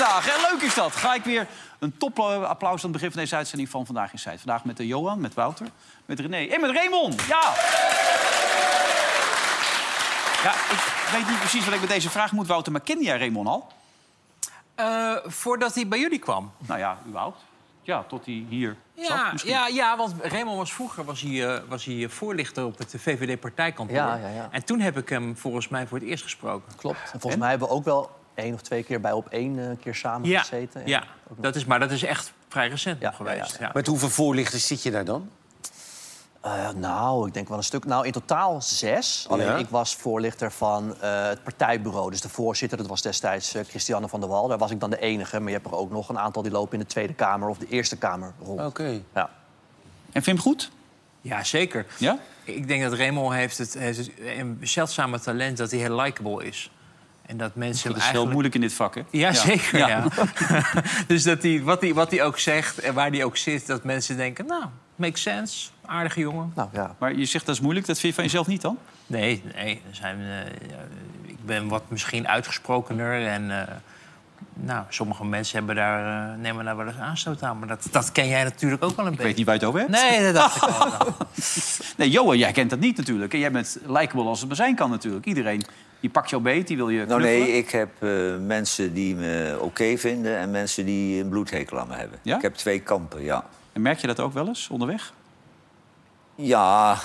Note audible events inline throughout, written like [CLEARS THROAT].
Vandaag. Leuk is dat. Ga ik weer een top applaus aan het begin van deze uitzending van Vandaag in Zuid. Vandaag met de Johan, met Wouter, met René en met Raymond. Ja! Ja, ik weet niet precies wat ik met deze vraag moet, Wouter. Maar kende jij Raymond al? Eh, voordat hij bij jullie kwam. Nou ja, überhaupt. Ja, tot hij hier zat Ja, misschien. ja, ja, want Raymond was vroeger was hij, eh, was hij voorlichter op het VVD-partijkantoor. Ja, ja, ja. En toen heb ik hem volgens mij voor het eerst gesproken. Klopt. En volgens mij hebben we ook wel één of twee keer bij op één eh, keer samen Ja, gezeten. ja. Dat is, maar dat is echt vrij recent Ja, nog geweest. ja, Ja, Met hoeveel voorlichters zit je daar dan? Eh, nou, ik denk wel een stuk. Nou, in totaal zes. Alleen Ja. ik was voorlichter van eh, het partijbureau. Dus de voorzitter, dat was destijds eh, Christiane van der Wal. Daar was ik dan de enige. Maar je hebt er ook nog een aantal die lopen in de Tweede Kamer of de Eerste Kamer rond. Oké. Ja. En vind je hem goed? Ja, zeker. Ja? Ik denk dat Raymond heeft het, heeft het een zeldzame talent dat hij heel likable is. En dat mensen Dat is heel moeilijk in dit vak, hè? Ja, zeker. Ja. Ja. [LAUGHS] dus dat hij, wat, hij, wat hij ook zegt en waar hij ook zit, dat mensen denken... nou, makes sense, aardige jongen. Nou ja. Maar je zegt dat is moeilijk. Dat vind je van jezelf niet dan? Nee, nee zijn, eh, ja, ik ben wat misschien uitgesprokener. En eh, nou, sommige mensen hebben daar, eh, nemen daar wel eens aanstoot aan. Maar dat, dat ken jij natuurlijk ook wel een Ik beetje. weet niet waar je het over hebt. Nee, dat dacht ik al. [LAUGHS] Nee, Johan, jij kent dat niet natuurlijk. En jij bent likable als het maar zijn kan natuurlijk. Iedereen die pakt jou beet, die wil je Nou nee, ik heb eh, mensen die me oké vinden en mensen die een bloedhekel aan me hebben. Ja? Ik heb twee kampen, ja. En merk je dat ook wel eens onderweg? Ja,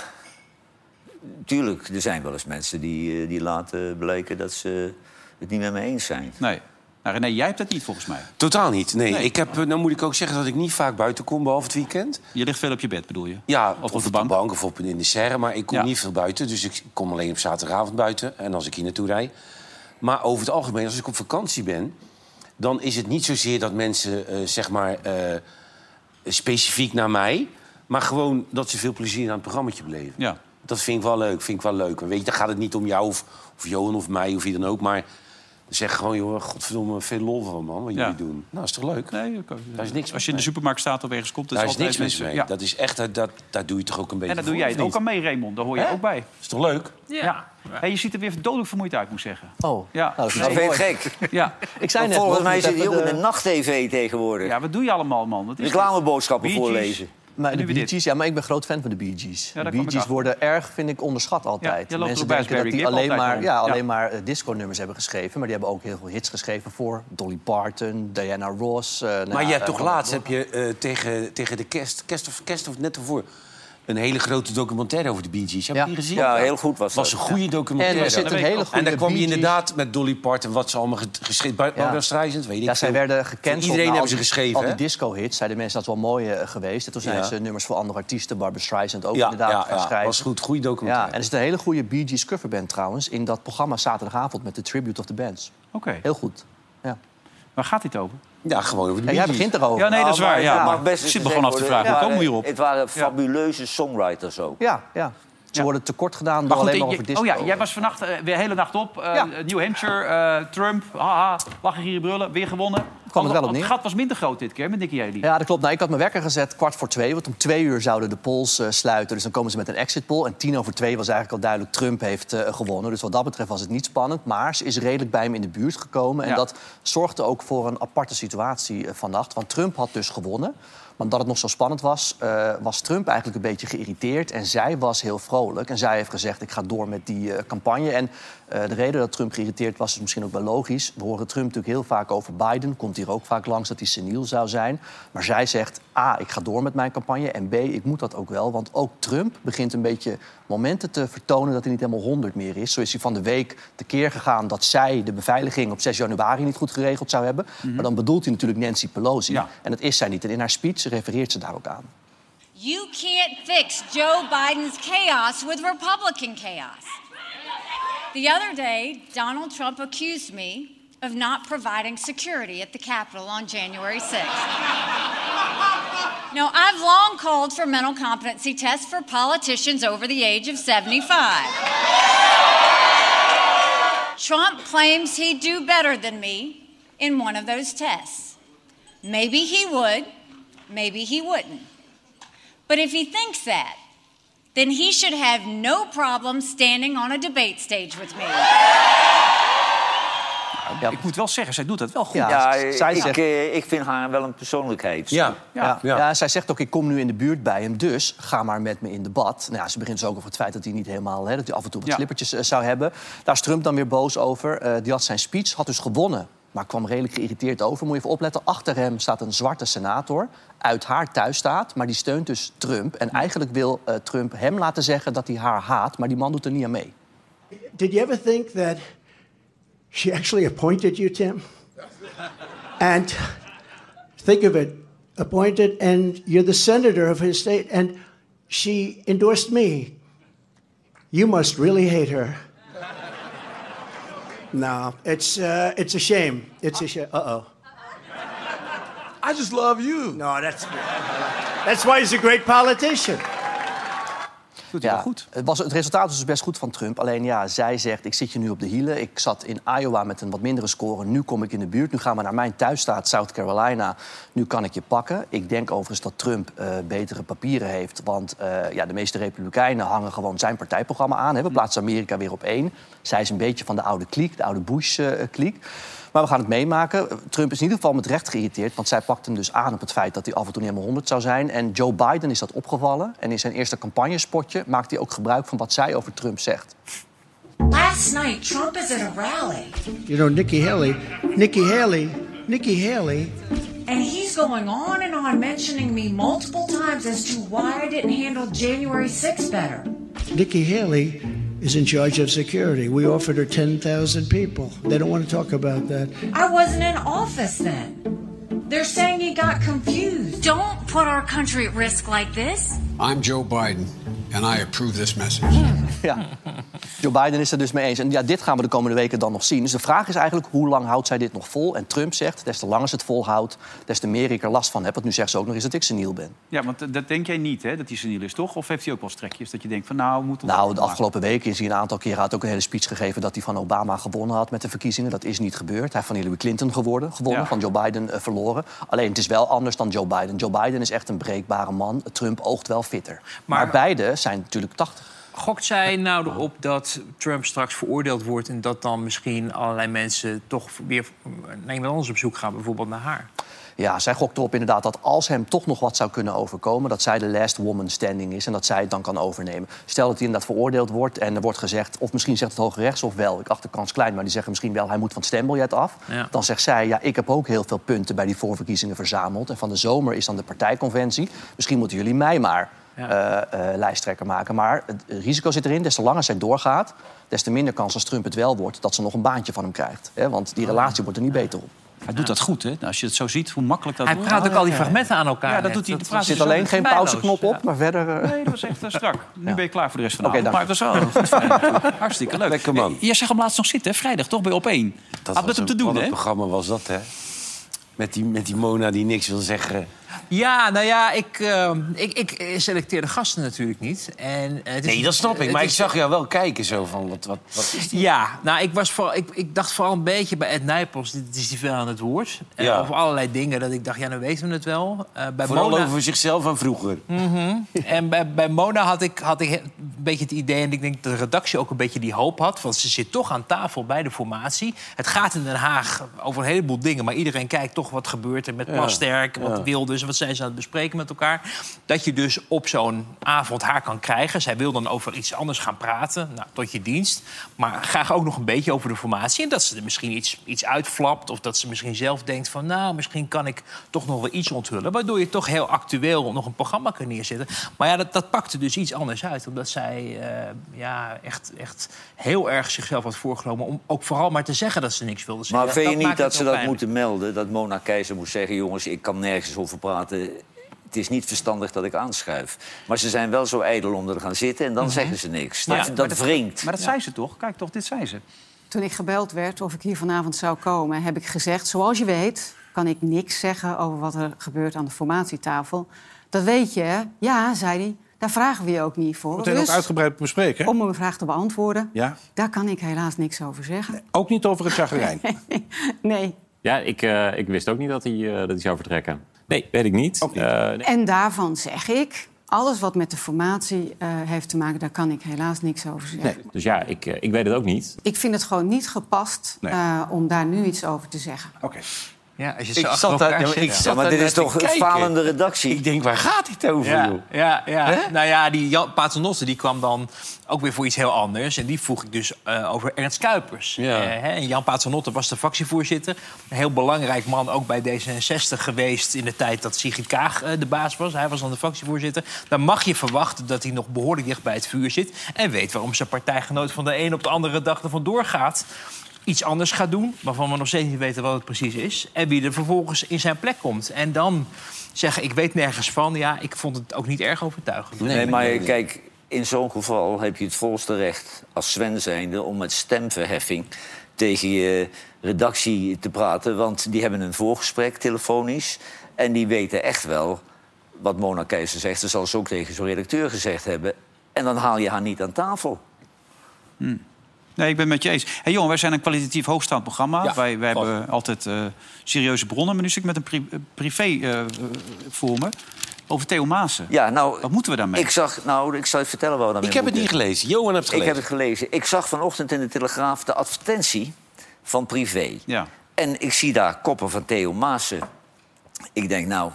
tuurlijk. Er zijn wel eens mensen die, eh, die laten blijken dat ze het niet met me eens zijn. Nee. Nou, René, jij hebt dat niet volgens mij. Totaal niet. Nee, Nee. Ik heb, eh, nou moet ik ook zeggen dat ik niet vaak buiten kom, behalve het weekend. Je ligt veel op je bed, bedoel je? Ja, Of op de bank? of op in de serre, maar ik kom Ja. niet veel buiten. Dus ik kom alleen op zaterdagavond buiten en als ik hier naartoe rijd. Maar over het algemeen, als ik op vakantie ben... dan is het niet zozeer dat mensen, eh, zeg maar, eh, specifiek naar mij... maar gewoon dat ze veel plezier aan het programmaatje beleven. Ja. Dat vind ik wel leuk, vind ik wel leuk. Weet je, dan gaat het niet om jou of, of Johan of mij of wie dan ook... maar zeg gewoon, joh, godverdomme, veel lol van, man, wat Ja. jullie doen. Nou, is toch leuk? Nee, ook- Daar is niks als je in de supermarkt staat of ergens komt... Daar is altijd niks mis mee. Ja. Dat is echt, dat, dat, daar doe je toch ook een beetje En daar doe jij het ook aan mee, Raymond. Daar hoor je Hè? ook bij. Is toch leuk? Ja. Hey, je ziet er weer dodelijk vermoeid uit, moet ik zeggen. Oh, Ja. nou, dat is wel vind je mooi. gek. Ja. Ik zei net volgens mij zit hij even ook in de- nacht-tv tegenwoordig. ja, wat doe je allemaal, man? Is? Reclameboodschappen voorlezen. Maar de Bee. Gees, ja, maar ik ben groot fan van de Bee Gees. de Bee Gees worden erg, vind ik, onderschat altijd. Mensen denken dat die alleen maar, ja, Ja. alleen maar eh, disco-nummers hebben geschreven. Maar die hebben ook heel veel hits geschreven voor Dolly Parton, Diana Ross. eh, nou Maar ja, je hebt eh, toch laatst heb je, tegen, tegen de kerst, kerst of, kerst of net ervoor... een hele grote documentaire over de Bee Gees. Heb je Ja. die gezien? Ja, heel goed was was een goede documentaire. En er zit een hele goede En daar kwam je inderdaad met Dolly Parton... wat ze allemaal geschreven... Barbara Ja. Streisand, weet ik Ja, zij werden Voor gekend. Iedereen hebben ze geschreven, Al die disco-hits, zeiden mensen dat wel mooi eh, geweest. En toen zijn Ja. ze nummers voor andere artiesten, Barbara Streisand ook Ja, inderdaad ja, gaan ja, schrijven. was goed. Goede Ja, documentaire. en er zit een hele goede Bee Gees coverband trouwens... in dat programma zaterdagavond met de Tribute of the Bands. Oké. Heel goed. Ja. Waar gaat dit over? Ja, gewoon over de En Bee jij begint erover. Ja, nee, dat is Nou, waar. maar Ja, het maar best ik zit eens me gewoon af te vragen. Hoe komen we hierop? Het waren fabuleuze songwriters ook. Ja, ja. Ze worden tekort gedaan door Maar goed, alleen maar over disco. oh ja, jij was vannacht eh, weer de hele nacht op. Ja. New Hampshire, eh, Trump, haha, lachen, gieren, brullen, weer gewonnen. Kwam het wel op neer. Het gat was minder groot dit keer met Nikki Haley. Ja, dat klopt. Nou, ik had mijn wekker gezet kwart voor twee. Want om twee uur zouden de polls sluiten. Dus dan komen ze met een exit poll. En tien over twee was eigenlijk al duidelijk Trump heeft gewonnen. Dus wat dat betreft was het niet spannend. Maar ze is redelijk bij hem in de buurt gekomen. En dat zorgde ook voor een aparte situatie vannacht. Want Trump had dus gewonnen. Maar omdat het nog zo spannend was, was Trump eigenlijk een beetje geïrriteerd. En zij was heel vrolijk. En zij heeft gezegd, ik ga door met die eh, campagne. En eh, de reden dat Trump geïrriteerd was, is misschien ook wel logisch. We horen Trump natuurlijk heel vaak over Biden. Komt hier ook vaak langs dat hij seniel zou zijn. Maar zij zegt, A, ik ga door met mijn campagne. En B, ik moet dat ook wel. Want ook Trump begint een beetje momenten te vertonen... dat hij niet helemaal 100 meer is. Zo is hij van de week tekeer gegaan dat zij de beveiliging... op 6 januari niet goed geregeld zou hebben. Maar dan bedoelt hij natuurlijk Nancy Pelosi. Ja. En dat is zij niet. En in haar speech refereert ze daar ook aan. You can't fix Joe Biden's chaos with Republican chaos. The other day, Donald Trump accused me of not providing security at the Capitol on January 6th. Now, I've long called for mental competency tests for politicians over the age of 75. Trump claims he'd do better than me in one of those tests. Maybe he would, maybe he wouldn't. But if he thinks that, then he should have no problem standing on a debate stage with me. Ja. Ik moet wel zeggen, zij doet dat wel goed. Ja. Ja, zij ik, zegt- eh, ik vind haar wel een persoonlijkheid. Ja, Ja. Ja. Ja. zij zegt ook, ik kom nu in de buurt bij hem, dus ga maar met me in debat. Nou ja, ze begint dus ook over het feit dat hij niet helemaal... Hè, dat hij af en toe wat Ja. slippertjes eh, zou hebben. Daar is Trump dan weer boos over. Eh, die had zijn speech, had dus gewonnen, maar kwam redelijk geïrriteerd over. Moet je even opletten, achter hem staat een zwarte senator... uit haar thuisstaat, maar die steunt dus Trump. En eigenlijk wil eh, Trump hem laten zeggen dat hij haar haat... maar die man doet er niet aan mee. Did you ever think that she actually appointed you, Tim? And think of it appointed, and you're the senator of his state, and she endorsed me. You must really hate her. No, it's, uh, it's a shame. It's a shame. Uh oh. I just love you. No, that's that's why he's a great politician. Doet hij wel goed. Het, was, het resultaat was dus best goed van Trump. Alleen ja, zij zegt, ik zit je nu op de hielen. Ik zat in Iowa met een wat mindere score. Nu kom ik in de buurt. Nu gaan we naar mijn thuisstaat, South Carolina. Nu kan ik je pakken. Ik denk overigens dat Trump eh, betere papieren heeft. Want eh, ja, de meeste republikeinen hangen gewoon zijn partijprogramma aan. Hè. We plaatsen Amerika weer op één. Zij is een beetje van de oude kliek, de oude Bush-kliek. Maar we gaan het meemaken. Trump is in ieder geval met recht geïrriteerd. Want zij pakt hem dus aan op het feit dat hij af en toe niet helemaal 100 zou zijn. En Joe Biden is dat opgevallen. En in zijn eerste campagnespotje maakt hij ook gebruik van wat zij over Trump zegt. Last night, Trump is at a rally, You know, Nikki Haley, Nikki Haley, Nikki Haley and he's going on and on mentioning me multiple times as to why I didn't handle January 6th better. Nikki Haley is in charge of security. We offered her 10,000 people. They don't want to talk about that. I wasn't in office then. They're saying he got confused. Don't put our country at risk like this. I'm Joe Biden, and I approve this message. [LAUGHS] Ja. Joe Biden is er dus mee eens. En ja, dit gaan we de komende weken dan nog zien. Dus de vraag is eigenlijk, hoe lang houdt zij dit nog vol? En Trump zegt, des te langer ze het volhoudt... des te meer ik er last van heb. Want nu zegt ze ook nog eens dat ik seniel ben. Ja, want eh, dat denk jij niet, hè, dat hij seniel is, toch? Of heeft hij ook wel strekjes dat je denkt van, nou, we moeten... Nou, de afgelopen weken is hij een aantal keren... had ook een hele speech gegeven dat hij van Obama gewonnen had met de verkiezingen. Dat is niet gebeurd. Hij heeft van Hillary Clinton geworden, gewonnen, Ja. van Joe Biden eh, verloren. Alleen het is wel anders dan Joe Biden. Joe Biden is echt een breekbare man. Trump oogt wel fitter. Maar, Maar- beide zijn natuurlijk 80. Gokt zij nou erop dat Trump straks veroordeeld wordt... en dat dan misschien allerlei mensen toch weer naar iemand anders op zoek gaan... bijvoorbeeld naar haar? Ja, zij gokt erop inderdaad dat als hem toch nog wat zou kunnen overkomen... dat zij de last woman standing is en dat zij het dan kan overnemen. Stel dat hij inderdaad veroordeeld wordt en er wordt gezegd... of misschien zegt het Hoge Rechtshof wel, ik acht de kans klein... maar die zeggen misschien wel, hij moet van het stembiljet af. Ja. Dan zegt zij, ja, ik heb ook heel veel punten bij die voorverkiezingen verzameld... en van de zomer is dan de partijconventie. Misschien moeten jullie mij maar Ja. eh, eh, lijsttrekker maken. Maar het risico zit erin, des te langer zij doorgaat... des te minder kans als Trump het wel wordt... dat ze nog een baantje van hem krijgt. Hè? Want die relatie wordt er niet beter op. Hij doet dat goed, hè? Nou, Als je het zo ziet, hoe makkelijk dat... Hij praat ook al die fragmenten aan elkaar. Ja, dat doet hij. Er zit hij zo alleen geen pauzeknop op, maar verder... eh, Nee, dat was echt strak. Nu ben je klaar voor de rest van de avond. dank Maar dat is wel. [LAUGHS] Hartstikke leuk. Lekker, man. Jij zag hem laatst nog zitten, hè? vrijdag, toch? Bij op één. Dat Had met was hem te doen, wat hè? een programma was dat, hè? Met die, met die Mona die niks wil zeggen. Ja, nou ja, ik, eh, ik, ik selecteer de gasten natuurlijk niet. En, eh, het is- Nee, dat snap ik. Maar ik zag jou wel kijken zo van... Wat, wat, wat is? Ja, nou, ik, was vooral, ik, ik dacht vooral een beetje bij Ed Nijpels, dit is die veel aan het woord. Eh, Ja. Over allerlei dingen dat ik dacht, ja, nou weten we het wel. Eh, bij Vooral Mona, over zichzelf en vroeger. En bij, bij Mona had ik, had ik een beetje het idee... en ik denk dat de redactie ook een beetje die hoop had... want ze zit toch aan tafel bij de formatie. Het gaat in Den Haag over een heleboel dingen... maar iedereen kijkt toch wat gebeurt er met Plasterk... wat ja. Wilders wat zijn ze aan het bespreken met elkaar. Dat je dus op zo'n avond haar kan krijgen. Zij wil dan over iets anders gaan praten, nou, tot je dienst. Maar graag ook nog een beetje over de formatie. En dat ze er misschien iets, iets uitflapt... of dat ze misschien zelf denkt van... nou, misschien kan ik toch nog wel iets onthullen... waardoor je toch heel actueel nog een programma kan neerzetten. Maar ja, dat, dat pakte dus iets anders uit. Omdat zij eh, ja, echt, echt heel erg zichzelf had voorgenomen... om ook vooral maar te zeggen dat ze niks wilde zeggen. Maar vind je niet dat ze dat pijnlijk. moeten melden? Dat Mona Keizer moet zeggen... jongens, ik kan nergens over praten. Het is niet verstandig dat ik aanschuif. Maar ze zijn wel zo ijdel om er te gaan zitten... en dan zeggen ze niks. Dat, Ja, dat, maar dat- wringt. Maar dat zei ze toch? Kijk toch, dit zei ze. Toen ik gebeld werd of ik hier vanavond zou komen, heb ik gezegd... zoals je weet kan ik niks zeggen over wat er gebeurt aan de formatietafel. Dat weet je, hè? Ja, zei hij. Daar vragen we je ook niet voor. Meteen ook uitgebreid bespreken. Om een vraag te beantwoorden, Ja? daar kan ik helaas niks over zeggen. Ook niet over het chagrijn. [LAUGHS] Nee. Ja, ik, eh, ik wist ook niet dat hij, eh, dat hij zou vertrekken. Nee, weet ik niet. Eh, nee. En daarvan zeg ik, alles wat met de formatie eh, heeft te maken... daar kan ik helaas niks over zeggen. Dus ja, ik, eh, ik weet het ook niet. Ik vind het gewoon niet gepast Nee. eh, om daar nu iets over te zeggen. Oké. Ja, als je Ik zat daar- ja, zit. ik zat Ja, maar dit is toch een falende redactie? Ik denk, waar gaat dit over, Ja, joh? ja, ja. Hè? nou ja, die Jan Paternotte die kwam dan ook weer voor iets heel anders. En die vroeg ik dus eh, over Ernst Kuipers. Ja. Eh, hè, en Jan Paternotte was de fractievoorzitter. Een heel belangrijk man, ook bij D66 geweest... in de tijd dat Sigrid Kaag eh, de baas was. Hij was dan de fractievoorzitter. Dan mag je verwachten dat hij nog behoorlijk dicht bij het vuur zit... en weet waarom zijn partijgenoot van de een op de andere dag er vandoor gaat iets anders gaat doen, waarvan we nog steeds niet weten wat het precies is... en wie er vervolgens in zijn plek komt. En dan zeggen, ik weet nergens van... ja, ik vond het ook niet erg overtuigend. Nee, maar kijk, in zo'n geval heb je het volste recht als Sven zijnde... om met stemverheffing tegen je redactie te praten. Want die hebben een voorgesprek telefonisch. En die weten echt wel wat Mona Keizer zegt. Dat zal ze ook tegen zo'n redacteur gezegd hebben. En dan haal je haar niet aan tafel. Nee, ik ben het met je eens. Hey, jongen, wij zijn een kwalitatief hoogstaand programma. Ja, wij wij vast. hebben altijd eh, serieuze bronnen. Maar nu zit ik met een pri- eh, privé eh, eh, voor me. Over Theo Maassen. Ja, nou, Wat moeten we daarmee? ik zag... Nou, ik zal je vertellen waar we daarmee Ik heb het niet gelezen. Johan heeft het Ik gelezen. heb het gelezen. Ik zag vanochtend in de Telegraaf de advertentie van Privé. Ja. En ik zie daar koppen van Theo Maassen. Ik denk, nou,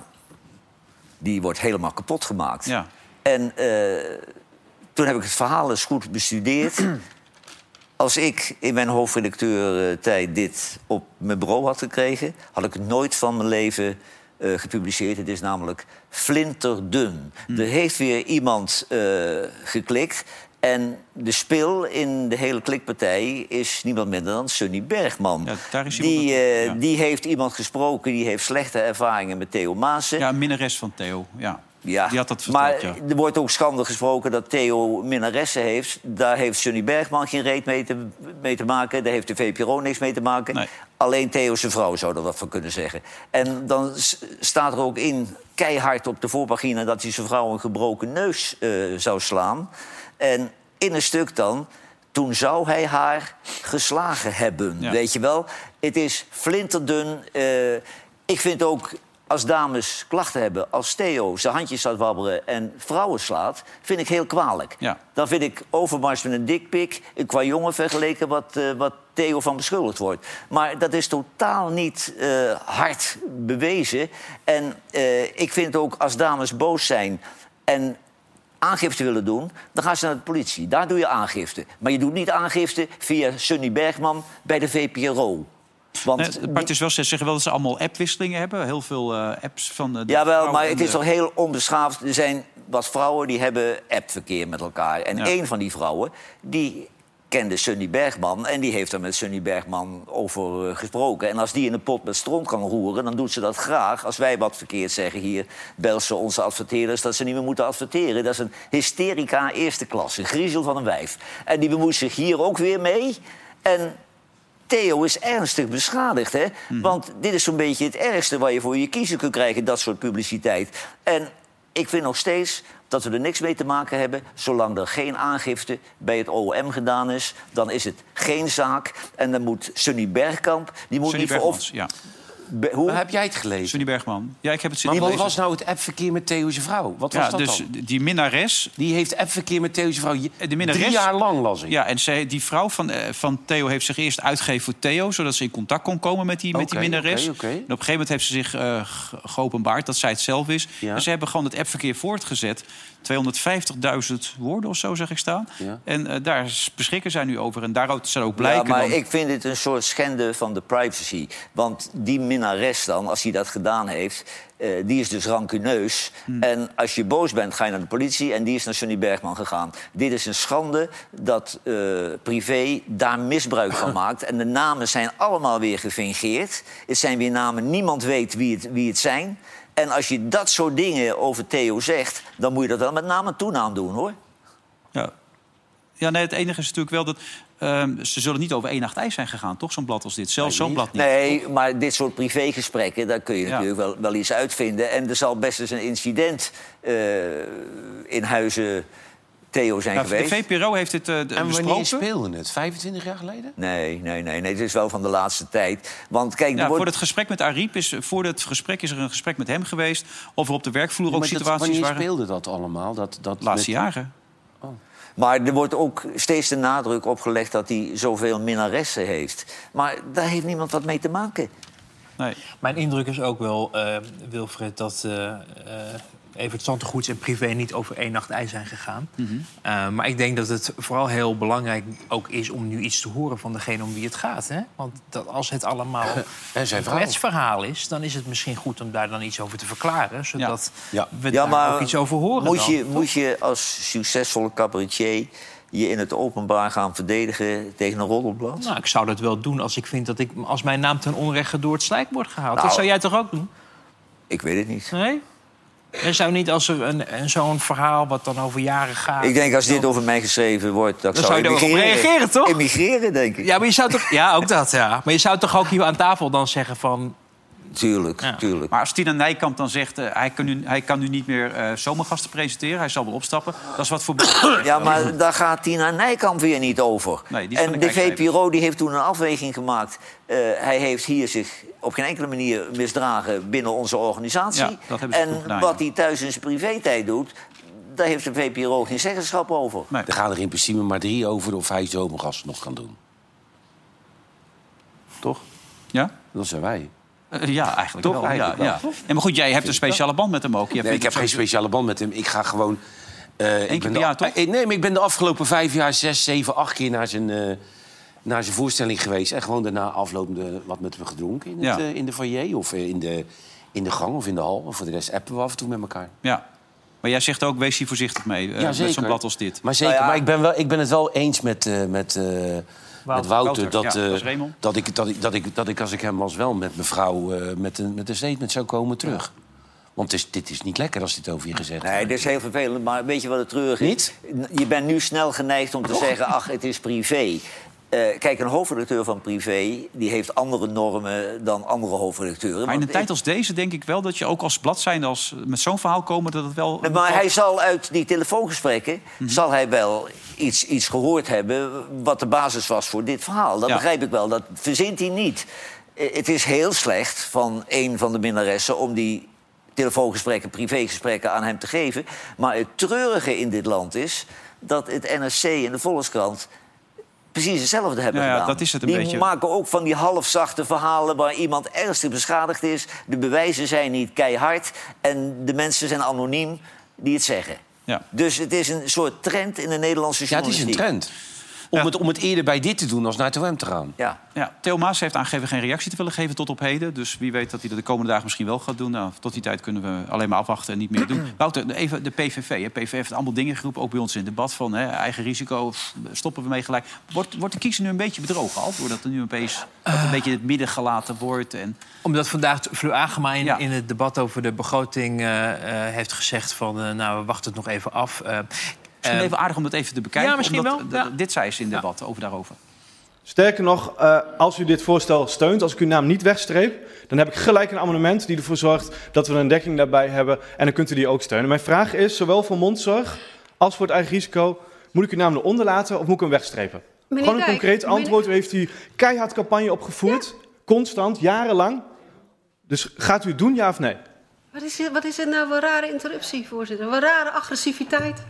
die wordt helemaal kapot gemaakt. Ja. En eh, toen heb ik het verhaal eens goed bestudeerd. Als ik in mijn hoofdredacteur-tijd dit op mijn bureau had gekregen... had ik het nooit van mijn leven eh, gepubliceerd. Het is namelijk flinterdun. Er heeft weer iemand eh, geklikt... En de spil in de hele klikpartij is niemand minder dan Sunny Bergman. Ja, daar is die, eh, ja. die heeft iemand gesproken, die heeft slechte ervaringen met Theo Maassen. Ja, minnares van Theo. Ja. Ja, Die had dat verteld, maar ja. er wordt ook schande gesproken dat Theo minnaressen heeft. Daar heeft Sunny Bergman geen reet mee te, mee te maken. Daar heeft de VPRO niks mee te maken. Nee. Alleen Theo zijn vrouw zou er wat van kunnen zeggen. En dan staat er ook in, keihard op de voorpagina... dat hij zijn vrouw een gebroken neus eh, zou slaan. En in een stuk dan... Toen zou hij haar geslagen hebben, Ja. weet je wel? Het is flinterdun. eh, ik vind ook, als dames klachten hebben... als Theo zijn handjes staat wabberen en vrouwen slaat... vind ik heel kwalijk. Ja. Dan vind ik Overmars met een dikpik... een qua jongen vergeleken wat, eh, wat Theo van beschuldigd wordt. Maar dat is totaal niet eh, hard bewezen. En eh, ik vind ook, als dames boos zijn... en aangifte willen doen, dan gaan ze naar de politie. Daar doe je aangifte. Maar je doet niet aangifte via Sunny Bergman bij de VPRO. Want Nee, het is wel, ze zeggen wel dat ze allemaal appwisselingen hebben. Heel veel eh, apps van... de Jawel, maar het is de- toch heel onbeschaafd. Er zijn wat vrouwen die hebben appverkeer met elkaar. En Ja. één van die vrouwen, die kende Sunny Bergman... en die heeft er met Sunny Bergman over eh, gesproken. En als die in een pot met stront kan roeren, dan doet ze dat graag. Als wij wat verkeerd zeggen hier, bel ze onze adverteerders... dat ze niet meer moeten adverteren. Dat is een hysterica eerste klasse, griezel van een wijf. En die bemoeit zich hier ook weer mee. En Theo is ernstig beschadigd, hè? Want dit is zo'n beetje het ergste waar je voor je kiezer kunt krijgen, dat soort publiciteit. En ik vind nog steeds dat we er niks mee te maken hebben. Zolang er geen aangifte bij het OM gedaan is, dan is het geen zaak. En dan moet Sunny Bergkamp, die moet Sunny niet voor ja. Be- hoe? Maar heb jij het gelezen? Sunny Bergman. Ja, ik heb het Maar zitten wat lezen. was nou het appverkeer met Theo zijn vrouw? Wat was ja, dat dus dan? die minnares... Die heeft appverkeer met Theo zijn vrouw. Je- De minnares, Drie jaar lang las ik. Ja, en zij, die vrouw van, eh, van Theo heeft zich eerst uitgegeven voor Theo... zodat ze in contact kon komen met die, met die minnares. oké, oké. En op een gegeven moment heeft ze zich eh, ge- geopenbaard dat zij het zelf is. Ja. En ze hebben gewoon het appverkeer voortgezet. 250.000 woorden of zo, zeg ik staan. Ja. En eh, daar beschikken zij nu over. En daaruit zal ook blijken... ja, maar dan- ik vind dit een soort schende van de privacy. Want die minnares dan, als hij dat gedaan heeft... eh, die is dus rancuneus. Hmm. En als je boos bent, ga je naar de politie... en die is naar Sunny Bergman gegaan. Dit is een schande dat eh, Privé daar misbruik van [LAUGHS] maakt. En de namen zijn allemaal weer gefingeerd. Het zijn weer namen, niemand weet wie het, wie het zijn... En als je dat soort dingen over Theo zegt... dan moet je dat wel met naam en toenaam doen, hoor. Ja. Ja, nee, het enige is natuurlijk wel dat Ehm, ze zullen niet over één nacht ijs zijn gegaan, toch? Zo'n blad als dit. Zelfs zo'n blad niet. Nee, maar dit soort privégesprekken, daar kun je natuurlijk wel, wel iets uitvinden. En er zal best eens een incident eh, in huizen Theo zijn Ja, de geweest. VPRO heeft dit eh, En wanneer speelde het? 25 jaar geleden? Nee, nee, nee, nee, het is wel van de laatste tijd. Want kijk, er Ja, wordt... voor het gesprek met Ariep is, voor het gesprek is er een gesprek met hem geweest. Of er op de werkvloer ook Maar dat- situaties wanneer waren. speelde dat allemaal? Dat, dat Laatste met- jaren. Maar er wordt ook steeds de nadruk opgelegd dat hij zoveel minnaressen heeft. Maar daar heeft niemand wat mee te maken. Nee. Mijn indruk is ook wel, eh, Wilfred, dat eh eh Evert Santegoeds en privé niet over één nacht ijs zijn gegaan. Mhm. Eh, maar ik denk dat het vooral heel belangrijk ook is om nu iets te horen van degene om wie het gaat. Hè? Want dat als het allemaal En [LAUGHS] zijn een verhaal. kwetsverhaal is, dan is het misschien goed om daar dan iets over te verklaren. Zodat Ja. we Ja, daar maar ook iets over horen. moet dan, je, toch? moet je als succesvolle cabaretier je in het openbaar gaan verdedigen tegen een roddelblad? Nou, ik zou dat wel doen als ik vind dat ik, als mijn naam ten onrechte door het slijk wordt gehaald. Nou, dat zou jij toch ook doen? Ik weet het niet. Nee? Er zou niet als er een, een, zo'n verhaal wat dan over jaren gaat. Ik denk als dit over mij geschreven wordt, dat Dan zou je er ook op emigreren. reageren, toch? Emigreren, denk ik. Ja, maar je zou toch. Ja, ook dat, ja. Maar je zou toch ook hier aan tafel dan zeggen van. Tuurlijk, Ja. tuurlijk. Maar als Tina Nijkamp dan zegt... eh, hij, kan nu, hij kan nu niet meer eh, zomergasten presenteren. Hij zal wel opstappen. Dat is wat voor... [COUGHS] Ja, maar daar gaat Tina Nijkamp weer niet over. Nee, die en de. VPRO die heeft toen een afweging gemaakt. Eh, hij heeft hier zich op geen enkele manier misdragen binnen onze organisatie. Ja, dat hebben ze goed en gedaan, wat ja. hij thuis in zijn privé-tijd doet... daar heeft de VPRO geen zeggenschap over. Nee. Er gaan er in principe maar drie over of hij zomergasten nog kan doen. Toch? Ja? Dat zijn wij. Eh, ja, eigenlijk Toch? wel. Eigenlijk ja, wel, ja. En maar goed, jij hebt een speciale band met hem ook. Je hebt Nee, ik heb geen speciale band met hem. Ik ga gewoon... keer per jaar, toch? eh, nee, maar ik ben de afgelopen vijf jaar zes, zeven, acht keer naar zijn, naar zijn voorstelling geweest. En gewoon daarna aflopende wat met hem gedronken in, het, in de foyer of in, de, in de gang of in de hal. En voor de rest appen we af en toe met elkaar. Ja. Maar jij zegt ook, wees hier voorzichtig mee. Ja, met zo'n blad als dit. Maar zeker, Nou ja. maar ik ben, wel, ik ben het wel eens met, met, met Wouter. Wouter, dat, ja, eh, dat ik, dat, ik, dat, ik, dat ik als ik hem was wel met mevrouw eh, met, een, met een statement zou komen terug. Want is, dit is niet lekker als dit over je gezegd Nee, wordt. dat is heel vervelend, maar weet je wat het treurig is? Je bent nu snel geneigd om te zeggen, ach, het is privé. Eh, kijk, een hoofdredacteur van privé die heeft andere normen dan andere hoofdredacteuren. Maar in een tijd als deze denk ik wel dat je ook als blad zijn... Als, met zo'n verhaal komen, dat het wel... Nee, Maar hij zal uit die telefoongesprekken zal hij wel iets, iets gehoord hebben wat de basis was voor dit verhaal. Dat Ja. begrijp ik wel. Dat verzint hij niet. Eh, Het is heel slecht van een van de minnaressen om die telefoongesprekken, privégesprekken aan hem te geven. Maar het treurige in dit land is dat het NRC en de Volkskrant precies hetzelfde hebben Ja, ja, gedaan. dat is het een die beetje. maken ook van die halfzachte verhalen waar iemand ernstig beschadigd is. De bewijzen zijn niet keihard en de mensen zijn anoniem die het zeggen. Ja. Dus het is een soort trend in de Nederlandse Ja, het is een journalistiek. trend. Om, het, om het eerder bij dit te doen als naar het OM te gaan. Ja. Ja, Theo Maas heeft aangegeven geen reactie te willen geven tot op heden. Dus wie weet dat hij dat de komende dagen misschien wel gaat doen. Nou, tot die tijd kunnen we alleen maar afwachten en niet meer doen. [CLEARS THROAT] Wouter, even de PVV. Hè. PVV heeft allemaal dingen geroepen, ook bij ons in het debat. Van hè, eigen risico, stoppen we mee gelijk. Wordt, wordt de kiezer nu een beetje bedrogen al? Doordat er nu opeens dat een beetje in het midden gelaten wordt. En... Omdat vandaag Fleur Agema in, Ja. in het debat over de begroting eh, eh, heeft gezegd van... eh, nou, we wachten het nog even af. Misschien eh, even aardig om dat even te bekijken. Ja, misschien omdat, wel, ja. Dit zei ze in het debat over daarover. Sterker nog, eh, als u dit voorstel steunt, als ik uw naam niet wegstreep, dan heb ik gelijk een amendement die ervoor zorgt dat we een dekking daarbij hebben. En dan kunt u die ook steunen. Mijn vraag is, zowel voor mondzorg als voor het eigen risico, moet ik uw naam eronder laten of moet ik hem wegstrepen? Meneer Gewoon een Dijk, concreet meneer- antwoord. U heeft hier keihard campagne opgevoerd, constant, jarenlang. Dus gaat u het doen, ja of nee? Wat is, dit- wat is dit nou voor rare interruptie, voorzitter? Wat rare agressiviteit.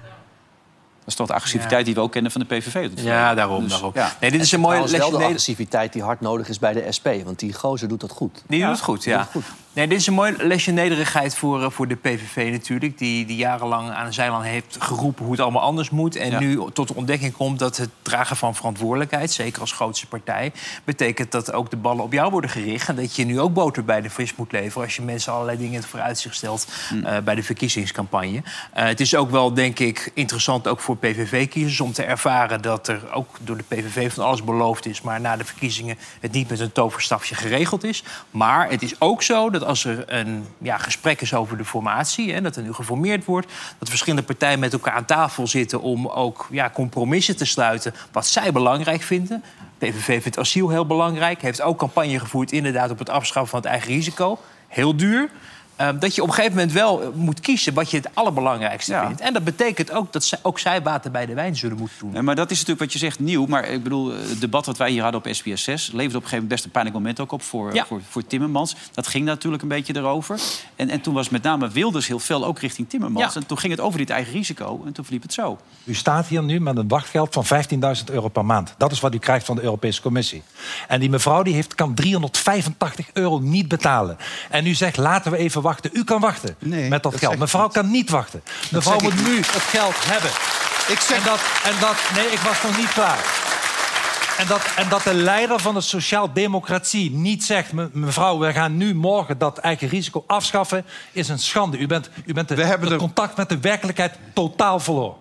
Dat is toch de agressiviteit die we ook kennen van de PVV. Ja, daarom. Dus, daarom. ja. Nee, dit is een mooie wel lesje de agressiviteit die hard nodig is bij de SP. Want die gozer doet dat goed. Die doet het goed, ja. Nee, dit is een mooi lesje nederigheid voor, eh, voor de PVV natuurlijk. Die, die jarenlang aan de zijlijn heeft geroepen hoe het allemaal anders moet. En Ja. nu tot de ontdekking komt dat het dragen van verantwoordelijkheid... zeker als grootste partij, betekent dat ook de ballen op jou worden gericht. En dat je nu ook boter bij de vis moet leveren... als je mensen allerlei dingen in het vooruitzicht stelt eh, bij de verkiezingscampagne. Eh, het is ook wel, denk ik, interessant ook voor PVV-kiezers... om te ervaren dat er ook door de PVV van alles beloofd is... maar na de verkiezingen het niet met een toverstafje geregeld is. Maar het is ook zo dat dat als er een ja, gesprek is over de formatie... Hè, dat er nu geformeerd wordt... dat verschillende partijen met elkaar aan tafel zitten... om ook ja, compromissen te sluiten wat zij belangrijk vinden. PVV vindt asiel heel belangrijk. Heeft ook campagne gevoerd inderdaad op het afschaffen van het eigen risico. Heel duur. Ehm, dat je op een gegeven moment wel eh, moet kiezen wat je het allerbelangrijkste vindt. En dat betekent ook dat zij, ook zij water bij de wijn zullen moeten doen. Nee, maar dat is natuurlijk wat je zegt nieuw. Maar ik bedoel, het debat wat wij hier hadden op SBS 6... leverde op een gegeven moment best een pijnlijk moment ook op voor, Ja. voor, voor Timmermans. Dat ging natuurlijk een beetje erover. En, en toen was met name Wilders heel fel ook richting Timmermans. Ja. En toen ging het over dit eigen risico. En toen verliep het zo. U staat hier nu met een wachtgeld van 15.000 euro per maand. Dat is wat u krijgt van de Europese Commissie. En die mevrouw die heeft, kan 385 euro niet betalen. En u zegt, laten we even wachten. U kan wachten met dat, geld. Mevrouw kan niet wachten. Mevrouw ik moet nu het geld hebben. Ik zeg... En dat, en dat... Nee, ik was nog niet klaar. En dat, en dat de leider van de sociaal-democratie niet zegt... "Me- mevrouw, we gaan nu morgen dat eigen risico afschaffen... is een schande. U bent, u bent de, het contact met de werkelijkheid totaal verloren.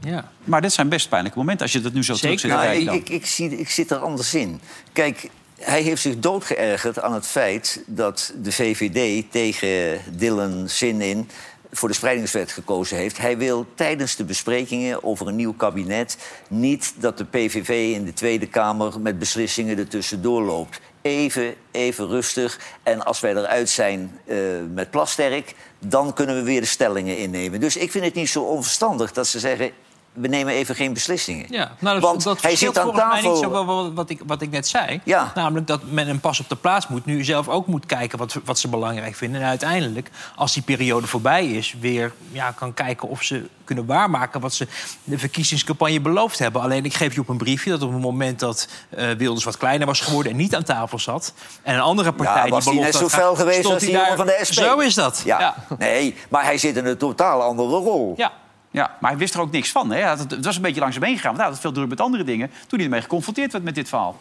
Ja. Maar dit zijn best pijnlijke momenten als je dat nu zo terug zit te Nou, kijken. ik, ik, ik, zie, ik zit er anders in. Kijk, hij heeft zich doodgeërgerd aan het feit dat de VVD tegen Dylan Zin in voor de spreidingswet gekozen heeft. Hij wil tijdens de besprekingen over een nieuw kabinet niet dat de PVV in de Tweede Kamer met beslissingen ertussendoor loopt. Even, even rustig. En als wij eruit zijn eh, met Plasterk, dan kunnen we weer de stellingen innemen. Dus ik vind het niet zo onverstandig dat ze zeggen... we nemen even geen beslissingen. Ja, nou, dat, Want dat hij zit aan volgens mij tafel... niet zo wat, wat, ik, wat ik net zei. Ja. Namelijk dat men een pas op de plaats moet. Nu zelf ook moet kijken wat, wat ze belangrijk vinden. En uiteindelijk, als die periode voorbij is... weer ja, kan kijken of ze kunnen waarmaken... wat ze de verkiezingscampagne beloofd hebben. Alleen ik geef je op een briefje dat op het moment dat eh, Wilders wat kleiner was geworden... en niet aan tafel zat... en een andere partij Ja, was die hij net zo fel geweest als die jongen van daar- de SP? Zo is dat. Ja. Nee, maar hij zit in een totaal andere rol. Ja. Ja, maar hij wist er ook niks van. Hè? Het was een beetje langs hem heen gegaan. Want hij had het veel druk met andere dingen. Toen hij ermee geconfronteerd werd met dit verhaal.